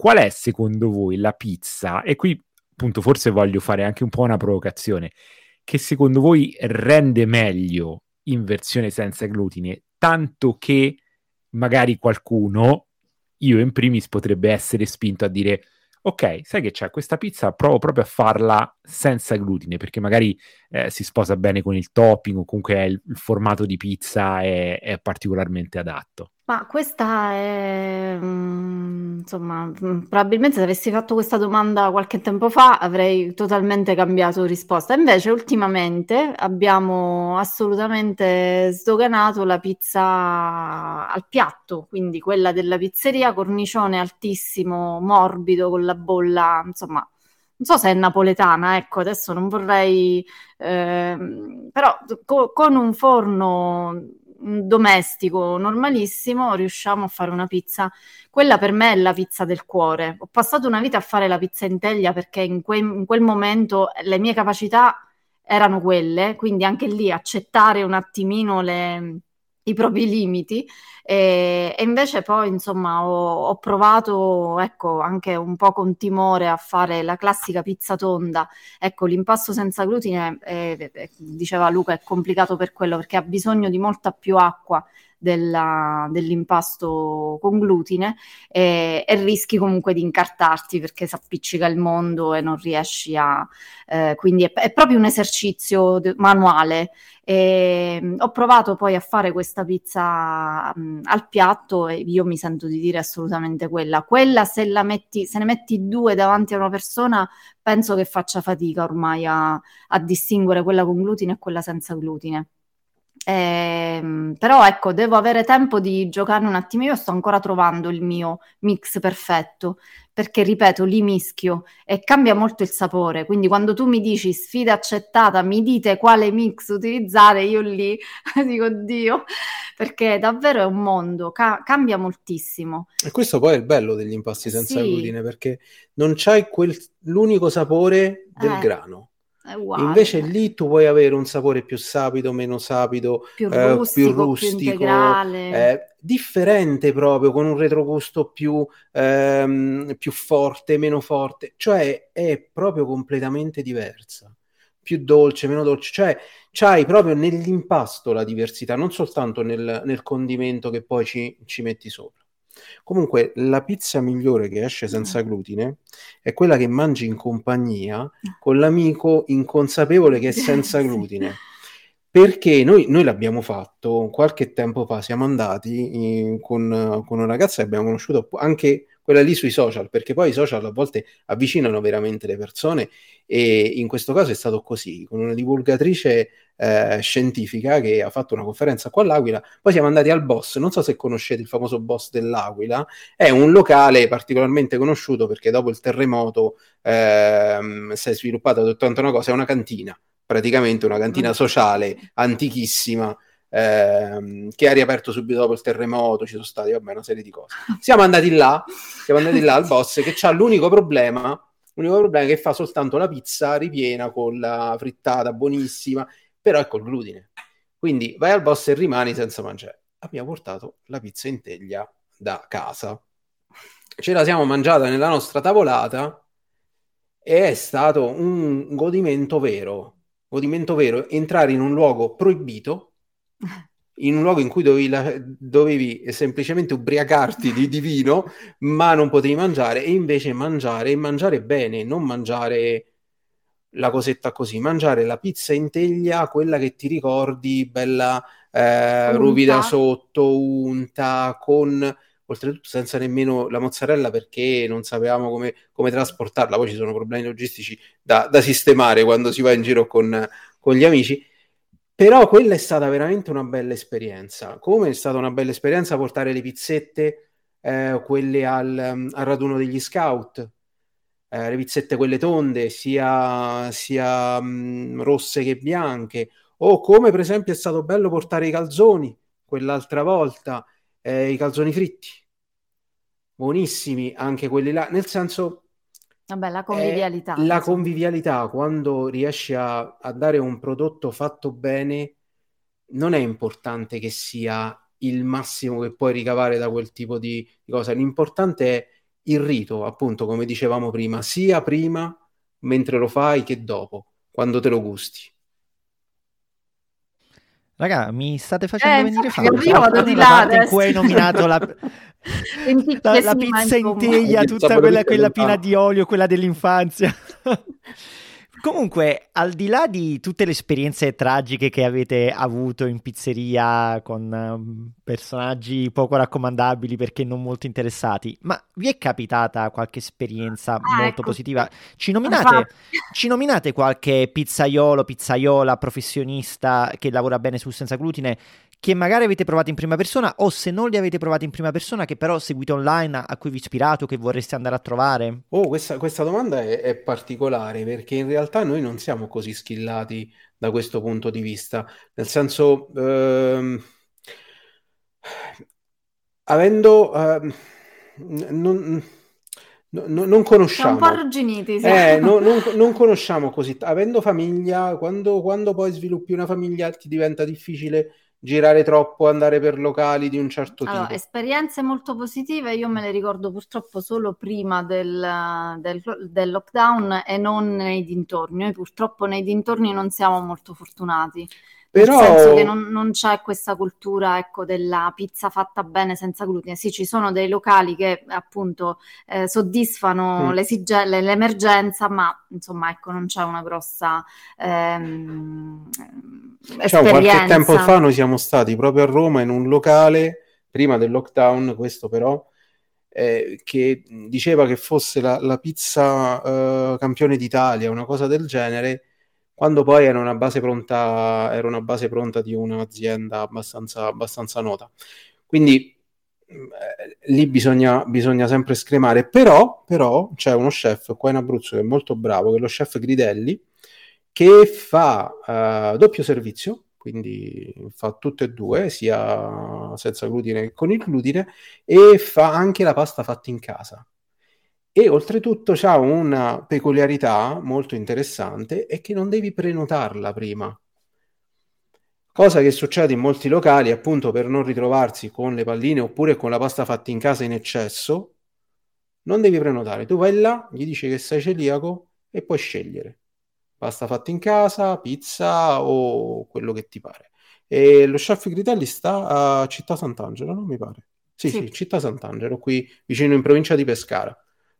qual è secondo voi la pizza? E qui appunto forse voglio fare anche un po' una provocazione, che secondo voi rende meglio in versione senza glutine, tanto che magari qualcuno, io in primis, potrebbe essere spinto a dire ok, sai che c'è questa pizza, provo proprio a farla senza glutine, perché magari eh, si sposa bene con il topping o comunque il, il formato di pizza è, è particolarmente adatto. Ma questa è, mm, insomma, mm, probabilmente se avessi fatto questa domanda qualche tempo fa avrei totalmente cambiato risposta. Invece, ultimamente abbiamo assolutamente sdoganato la pizza al piatto, quindi quella della pizzeria, cornicione altissimo, morbido con la bolla, insomma, non so se è napoletana, ecco, adesso non vorrei, ehm, però co- con un forno domestico normalissimo riusciamo a fare una pizza. Quella per me è la pizza del cuore. Ho passato una vita a fare la pizza in teglia perché in, que- in quel momento le mie capacità erano quelle, quindi anche lì accettare un attimino le, i propri limiti. E, e invece poi insomma ho, ho, provato ecco anche un po' con timore a fare la classica pizza tonda. Ecco l'impasto senza glutine eh, eh, diceva Luca è complicato per quello perché ha bisogno di molta più acqua della, dell'impasto con glutine e, e, rischi comunque di incartarti perché si appiccica il mondo e non riesci a... Eh, quindi è, è, proprio un esercizio manuale. E, mm, ho provato poi a fare questa pizza mh, al piatto e io mi sento di dire assolutamente quella. Quella se la metti, se ne metti due davanti a una persona, penso che faccia fatica ormai a, a distinguere quella con glutine e quella senza glutine. Eh, però ecco, devo avere tempo di giocare un attimo. Io sto ancora trovando il mio mix perfetto perché, ripeto, li mischio e cambia molto il sapore. Quindi, quando tu mi dici sfida accettata, mi dite quale mix utilizzare, io lì (laughs) dico Dio, perché davvero è un mondo, ca- cambia moltissimo. E questo poi è il bello degli impasti senza sì. glutine perché non c'hai quel, l'unico sapore del eh. grano Invece lì tu puoi avere un sapore più sapido, meno sapido, più eh, rustico, più, rustico più eh, differente proprio, con un retrogusto più, ehm, più forte, meno forte, cioè è proprio completamente diversa. Più dolce, meno dolce, cioè c'hai proprio nell'impasto la diversità, non soltanto nel, nel condimento che poi ci, ci metti sopra. Comunque, la pizza migliore che esce senza glutine è quella che mangi in compagnia con l'amico inconsapevole che è (laughs) senza glutine. Perché noi, noi l'abbiamo fatto qualche tempo fa, siamo andati in, con, con, una ragazza che abbiamo conosciuto anche quella lì sui social, perché poi i social a volte avvicinano veramente le persone e in questo caso è stato così, con una divulgatrice eh, scientifica che ha fatto una conferenza qua all'Aquila, poi siamo andati al Boss, non so se conoscete il famoso Boss dell'Aquila, è un locale particolarmente conosciuto perché dopo il terremoto ehm, si è sviluppata tutta una cosa, è una cantina, praticamente una cantina mm. sociale antichissima ehm, che ha riaperto subito dopo il terremoto, ci sono stati vabbè, una serie di cose. (laughs) Siamo andati là, siamo andati là al boss che ha l'unico problema, l'unico problema è che fa soltanto la pizza ripiena con la frittata buonissima, però è col glutine. Quindi vai al boss e rimani senza mangiare. Abbiamo portato la pizza in teglia da casa. Ce la siamo mangiata nella nostra tavolata e è stato un godimento vero. Godimento vero entrare in un luogo proibito (laughs) in un luogo in cui dovevi, la, dovevi semplicemente ubriacarti di, di, vino, ma non potevi mangiare, e invece mangiare, e mangiare bene, non mangiare la cosetta così, mangiare la pizza in teglia, quella che ti ricordi, bella eh, ruvida sotto, unta, con oltretutto senza nemmeno la mozzarella perché non sapevamo come, come trasportarla, poi ci sono problemi logistici da, da sistemare quando si va in giro con, con gli amici. Però quella è stata veramente una bella esperienza. Come è stata una bella esperienza portare le pizzette, eh, quelle al, al, raduno degli scout, eh, le pizzette quelle tonde, sia, sia mh, mm, rosse che bianche, o come per esempio è stato bello portare i calzoni quell'altra volta, eh, i calzoni fritti. Buonissimi anche quelli là, nel senso Vabbè, la convivialità. la insomma. convivialità, quando riesci a, a, dare un prodotto fatto bene, non è importante che sia il massimo che puoi ricavare da quel tipo di, di cosa. L'importante è il rito, appunto, come dicevamo prima, sia prima mentre lo fai che dopo, quando te lo gusti. Raga, mi state facendo eh, venire fame. Io vado di là in cui hai nominato la, (laughs) la, la pizza in teglia, tutta quella, quella piena di olio, quella dell'infanzia. (laughs) Comunque, al di là di tutte le esperienze tragiche che avete avuto in pizzeria con um, personaggi poco raccomandabili perché non molto interessati, ma vi è capitata qualche esperienza ah, molto ecco. positiva? Ci nominate, (laughs) ci nominate qualche pizzaiolo, pizzaiola, professionista che lavora bene sul senza glutine che magari avete provato in prima persona o se non li avete provati in prima persona che però seguite online a cui vi ispirato, che vorreste andare a trovare? Oh, questa, questa domanda è, è, particolare perché in realtà noi non siamo così skillati da questo punto di vista, nel senso, ehm, avendo... Ehm, non, No, no, non conosciamo. un po' arrugginiti. Sì. Eh, no, (laughs) non, non, conosciamo così. Avendo famiglia, quando, quando, poi sviluppi una famiglia ti diventa difficile girare troppo, andare per locali di un certo allora, tipo? Esperienze molto positive, io me le ricordo purtroppo solo prima del, del, del, lockdown e non nei dintorni. Noi purtroppo nei dintorni non siamo molto fortunati. Però... Nel senso che non, non c'è questa cultura ecco, della pizza fatta bene senza glutine. Sì, ci sono dei locali che appunto eh, soddisfano mm. l'emergenza, ma insomma ecco, non c'è una grossa ehm, diciamo, qualche tempo fa noi siamo stati proprio a Roma in un locale, prima del lockdown, questo però, eh, che diceva che fosse la, la pizza eh, campione d'Italia, una cosa del genere, quando poi era una base pronta, era una base pronta di un'azienda abbastanza, abbastanza nota. Quindi eh, lì bisogna, bisogna, sempre scremare, però, però c'è uno chef qua in Abruzzo che è molto bravo, che è lo chef Gridelli, che fa uh, doppio servizio, quindi fa tutte e due, sia senza glutine che con il glutine, e fa anche la pasta fatta in casa e oltretutto c'ha una peculiarità molto interessante è che non devi prenotarla prima. Cosa che succede in molti locali, appunto, per non ritrovarsi con le palline oppure con la pasta fatta in casa in eccesso, non devi prenotare. Tu vai là, gli dici che sei celiaco e puoi scegliere. Pasta fatta in casa, pizza o quello che ti pare. E lo chef Gritelli sta a Città Sant'Angelo, non mi pare? Sì, sì, sì Città Sant'Angelo, qui vicino in provincia di Pescara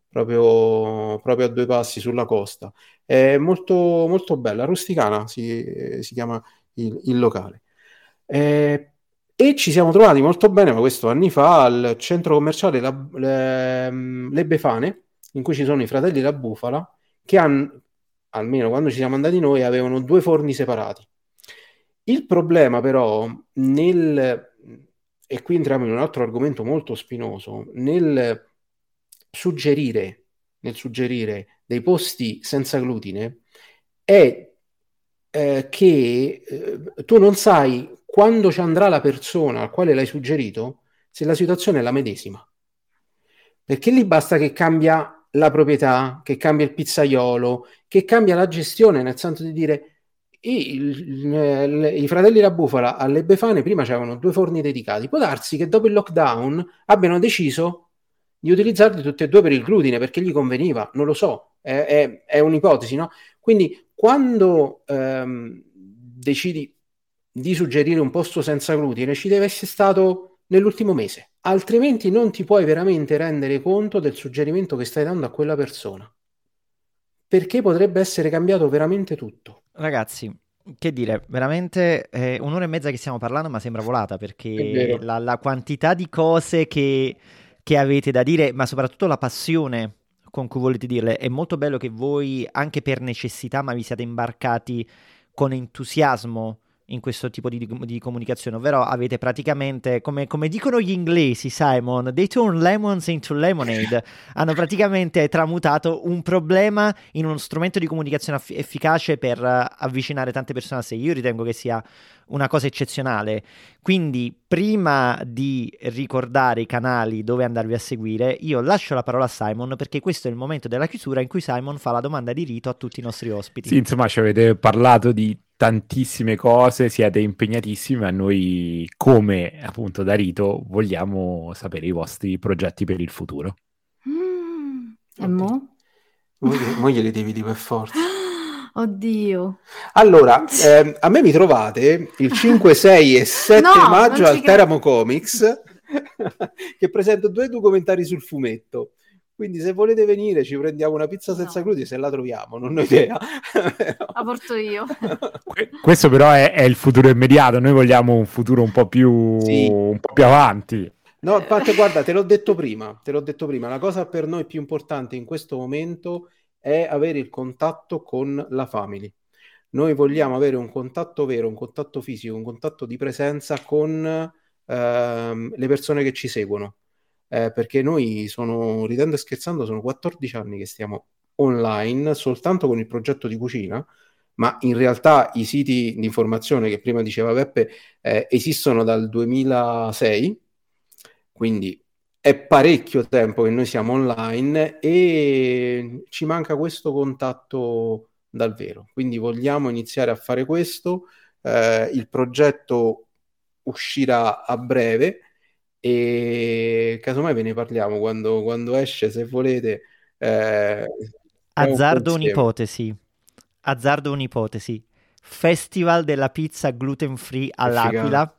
proprio, proprio a due passi sulla costa. È molto, molto bella, rusticana si, si chiama il, il locale. Eh, e ci siamo trovati molto bene, ma questo anni fa, al centro commerciale La, le, le, Befane, in cui ci sono i fratelli La Bufala, che hanno, almeno quando ci siamo andati noi, avevano due forni separati. Il problema però, nel, e qui entriamo in un altro argomento molto spinoso, nel suggerire, nel suggerire dei posti senza glutine è eh, che eh, tu non sai quando ci andrà la persona al quale l'hai suggerito se la situazione è la medesima. Perché lì basta che cambia la proprietà, che cambia il pizzaiolo, che cambia la gestione, nel senso di dire i, i, i fratelli La Bufala alle Befane prima c'erano due forni dedicati. Può darsi che dopo il lockdown abbiano deciso di utilizzarli tutti e due per il glutine perché gli conveniva, non lo so, è, è, è un'ipotesi, no? Quindi quando ehm, decidi di suggerire un posto senza glutine ci deve essere stato nell'ultimo mese, altrimenti non ti puoi veramente rendere conto del suggerimento che stai dando a quella persona, perché potrebbe essere cambiato veramente tutto. Ragazzi, che dire, veramente eh, un'ora e mezza che stiamo parlando, ma sembra volata perché la, la quantità di cose che che avete da dire, ma soprattutto la passione con cui volete dirle. È molto bello che voi, anche per necessità, ma vi siate imbarcati con entusiasmo in questo tipo di, di comunicazione, ovvero avete praticamente, come, come, dicono gli inglesi, Simon, they turn lemons into lemonade, (laughs) hanno praticamente tramutato un problema in uno strumento di comunicazione aff- efficace per uh, avvicinare tante persone a sé. Io ritengo che sia una cosa eccezionale. Quindi, prima di ricordare i canali dove andarvi a seguire, io lascio la parola a Simon perché questo è il momento della chiusura in cui Simon fa la domanda di rito a tutti i nostri ospiti. Sì, insomma, ci avete parlato di tantissime cose, siete impegnatissimi, a noi come appunto da rito vogliamo sapere i vostri progetti per il futuro. Mm, e mo? Mo glieli devi dire per forza. (gasps) Oddio. Allora, eh, a me mi trovate il 5, 6 (laughs) e 7 no, maggio al Teramo Comics (laughs) che presento due documentari sul fumetto. Quindi se volete venire ci prendiamo una pizza senza no. glutine se la troviamo, non ho idea. (laughs) La porto io. (laughs) Questo però è, è, il futuro immediato, noi vogliamo un futuro un po' più, sì. un po più avanti. No, infatti guarda, te l'ho detto prima, te l'ho detto prima, la cosa per noi più importante in questo momento è avere il contatto con la family. Noi vogliamo avere un contatto vero, un contatto fisico, un contatto di presenza con ehm, le persone che ci seguono eh, perché noi sono, ridendo e scherzando, sono 14 anni che stiamo online soltanto con il progetto di cucina, ma in realtà i siti di informazione che prima diceva Peppe eh, esistono dal 2006, quindi è parecchio tempo che noi siamo online e ci manca questo contatto dal vero. Quindi vogliamo iniziare a fare questo. Eh, il progetto uscirà a breve e casomai ve ne parliamo quando, quando esce, se volete. Eh, Azzardo un'ipotesi. Azzardo un'ipotesi. Festival della pizza gluten free all'Aquila.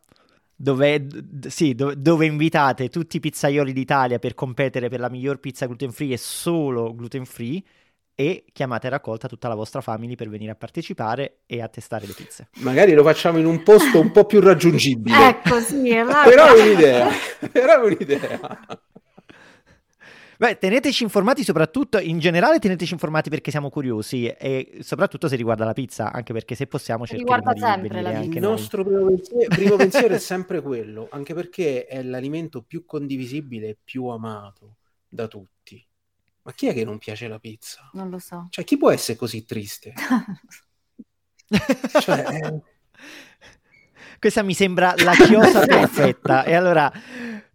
Dove, d- sì, do- dove, invitate tutti i pizzaioli d'Italia per competere per la miglior pizza gluten free e solo gluten free e chiamate a raccolta tutta la vostra family per venire a partecipare e a testare le pizze. Magari lo facciamo in un posto un po' più raggiungibile. (laughs) ecco, sì, però è un'idea, (laughs) però è un'idea. Beh, teneteci informati soprattutto, in generale teneteci informati perché siamo curiosi e soprattutto se riguarda la pizza, anche perché se possiamo cercheremo di sempre la pizza. Il nostro primo pensiero, primo pensiero è sempre quello, anche perché è l'alimento più condivisibile e più amato da tutti. Ma chi è che non piace la pizza? Non lo so. Cioè, chi può essere così triste? (laughs) Cioè, eh, Questa mi sembra la chiosa perfetta. E allora,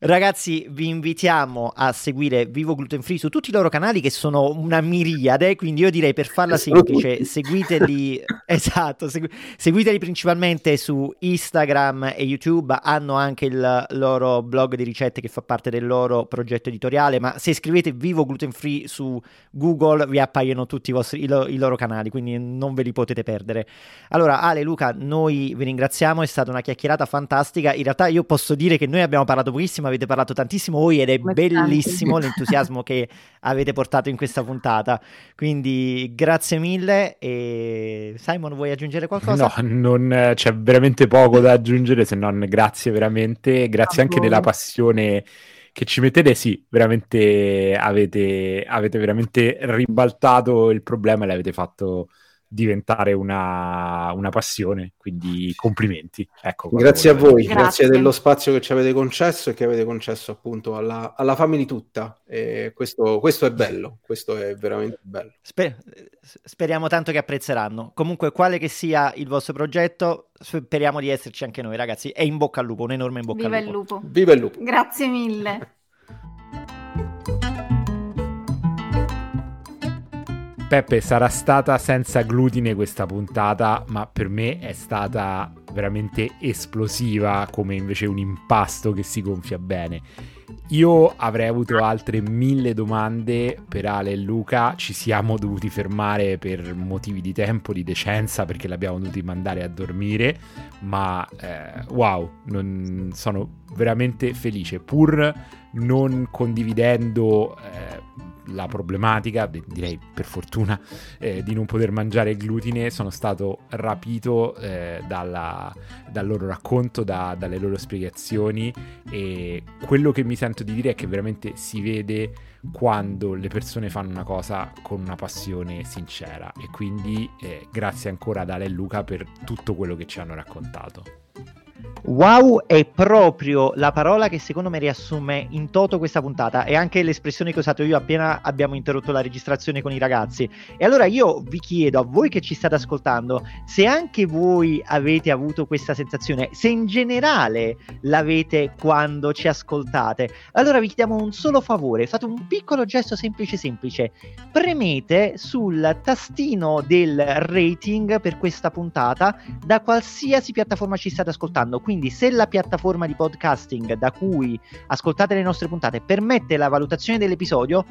ragazzi, vi invitiamo a seguire Vivo Gluten Free su tutti i loro canali, che sono una miriade. Quindi, io direi per farla semplice, seguiteli. (laughs) esatto, segu- seguiteli principalmente su Instagram e YouTube. Hanno anche il loro blog di ricette che fa parte del loro progetto editoriale. Ma se scrivete Vivo Gluten Free su Google, vi appaiono tutti i, vostri, i, lo- i loro canali, quindi non ve li potete perdere. Allora, Ale, Luca, noi vi ringraziamo, è stata una chiacchierata fantastica. In realtà io posso dire che noi abbiamo parlato pochissimo, avete parlato tantissimo voi ed è Come bellissimo l'entusiasmo che avete portato in questa puntata. Quindi grazie mille e Simon vuoi aggiungere qualcosa? No, non, c'è veramente poco da aggiungere se non grazie veramente, grazie anche della passione che ci mettete, sì, veramente avete, avete veramente ribaltato il problema e l'avete fatto diventare una, una passione, quindi complimenti. Ecco, grazie a voi, Grazie. grazie dello spazio che ci avete concesso e che avete concesso appunto alla, alla family tutta. E questo, questo è bello, questo è veramente bello. Sper- speriamo tanto che apprezzeranno. Comunque, quale che sia il vostro progetto, speriamo di esserci anche noi, ragazzi. E in bocca al lupo, un enorme in bocca Viva al lupo. lupo. Viva il lupo! Grazie mille. Peppe, sarà stata senza glutine questa puntata, ma per me è stata veramente esplosiva, come invece un impasto che si gonfia bene. Io avrei avuto altre mille domande per Ale e Luca, ci siamo dovuti fermare per motivi di tempo, di decenza, perché l'abbiamo dovuti mandare a dormire, ma eh, wow, non- sono veramente felice, pur non condividendo eh, la problematica, direi per fortuna, eh, di non poter mangiare glutine, sono stato rapito eh, dalla- dal loro racconto, da- dalle loro spiegazioni e quello che mi sento di dire è che veramente si vede quando le persone fanno una cosa con una passione sincera e quindi eh, grazie ancora ad Ale e Luca per tutto quello che ci hanno raccontato. Wow è proprio la parola che secondo me riassume in toto questa puntata e anche l'espressione che ho usato io appena abbiamo interrotto la registrazione con i ragazzi. E allora io vi chiedo a voi che ci state ascoltando se anche voi avete avuto questa sensazione, se in generale l'avete quando ci ascoltate. Allora vi chiediamo un solo favore, fate un piccolo gesto semplice semplice. Premete sul tastino del rating per questa puntata da qualsiasi piattaforma ci state ascoltando. Quindi, se la piattaforma di podcasting da cui ascoltate le nostre puntate permette la valutazione dell'episodio,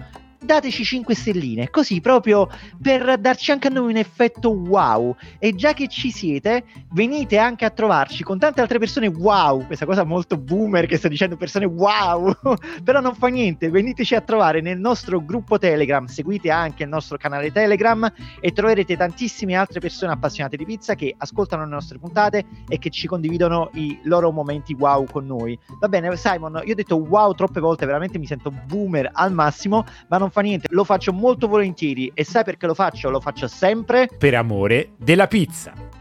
dateci 5 stelline, così proprio per darci anche a noi un effetto wow. E già che ci siete, venite anche a trovarci con tante altre persone wow. Questa cosa molto boomer che sto dicendo persone wow, (laughs) però non fa niente. Veniteci a trovare nel nostro gruppo Telegram, seguite anche il nostro canale Telegram e troverete tantissime altre persone appassionate di pizza che ascoltano le nostre puntate e che ci condividono i loro momenti wow con noi. Va bene, Simon, io ho detto wow troppe volte, veramente mi sento boomer al massimo, ma non fa niente, lo faccio molto volentieri e sai perché lo faccio? Lo faccio sempre Per amore della pizza!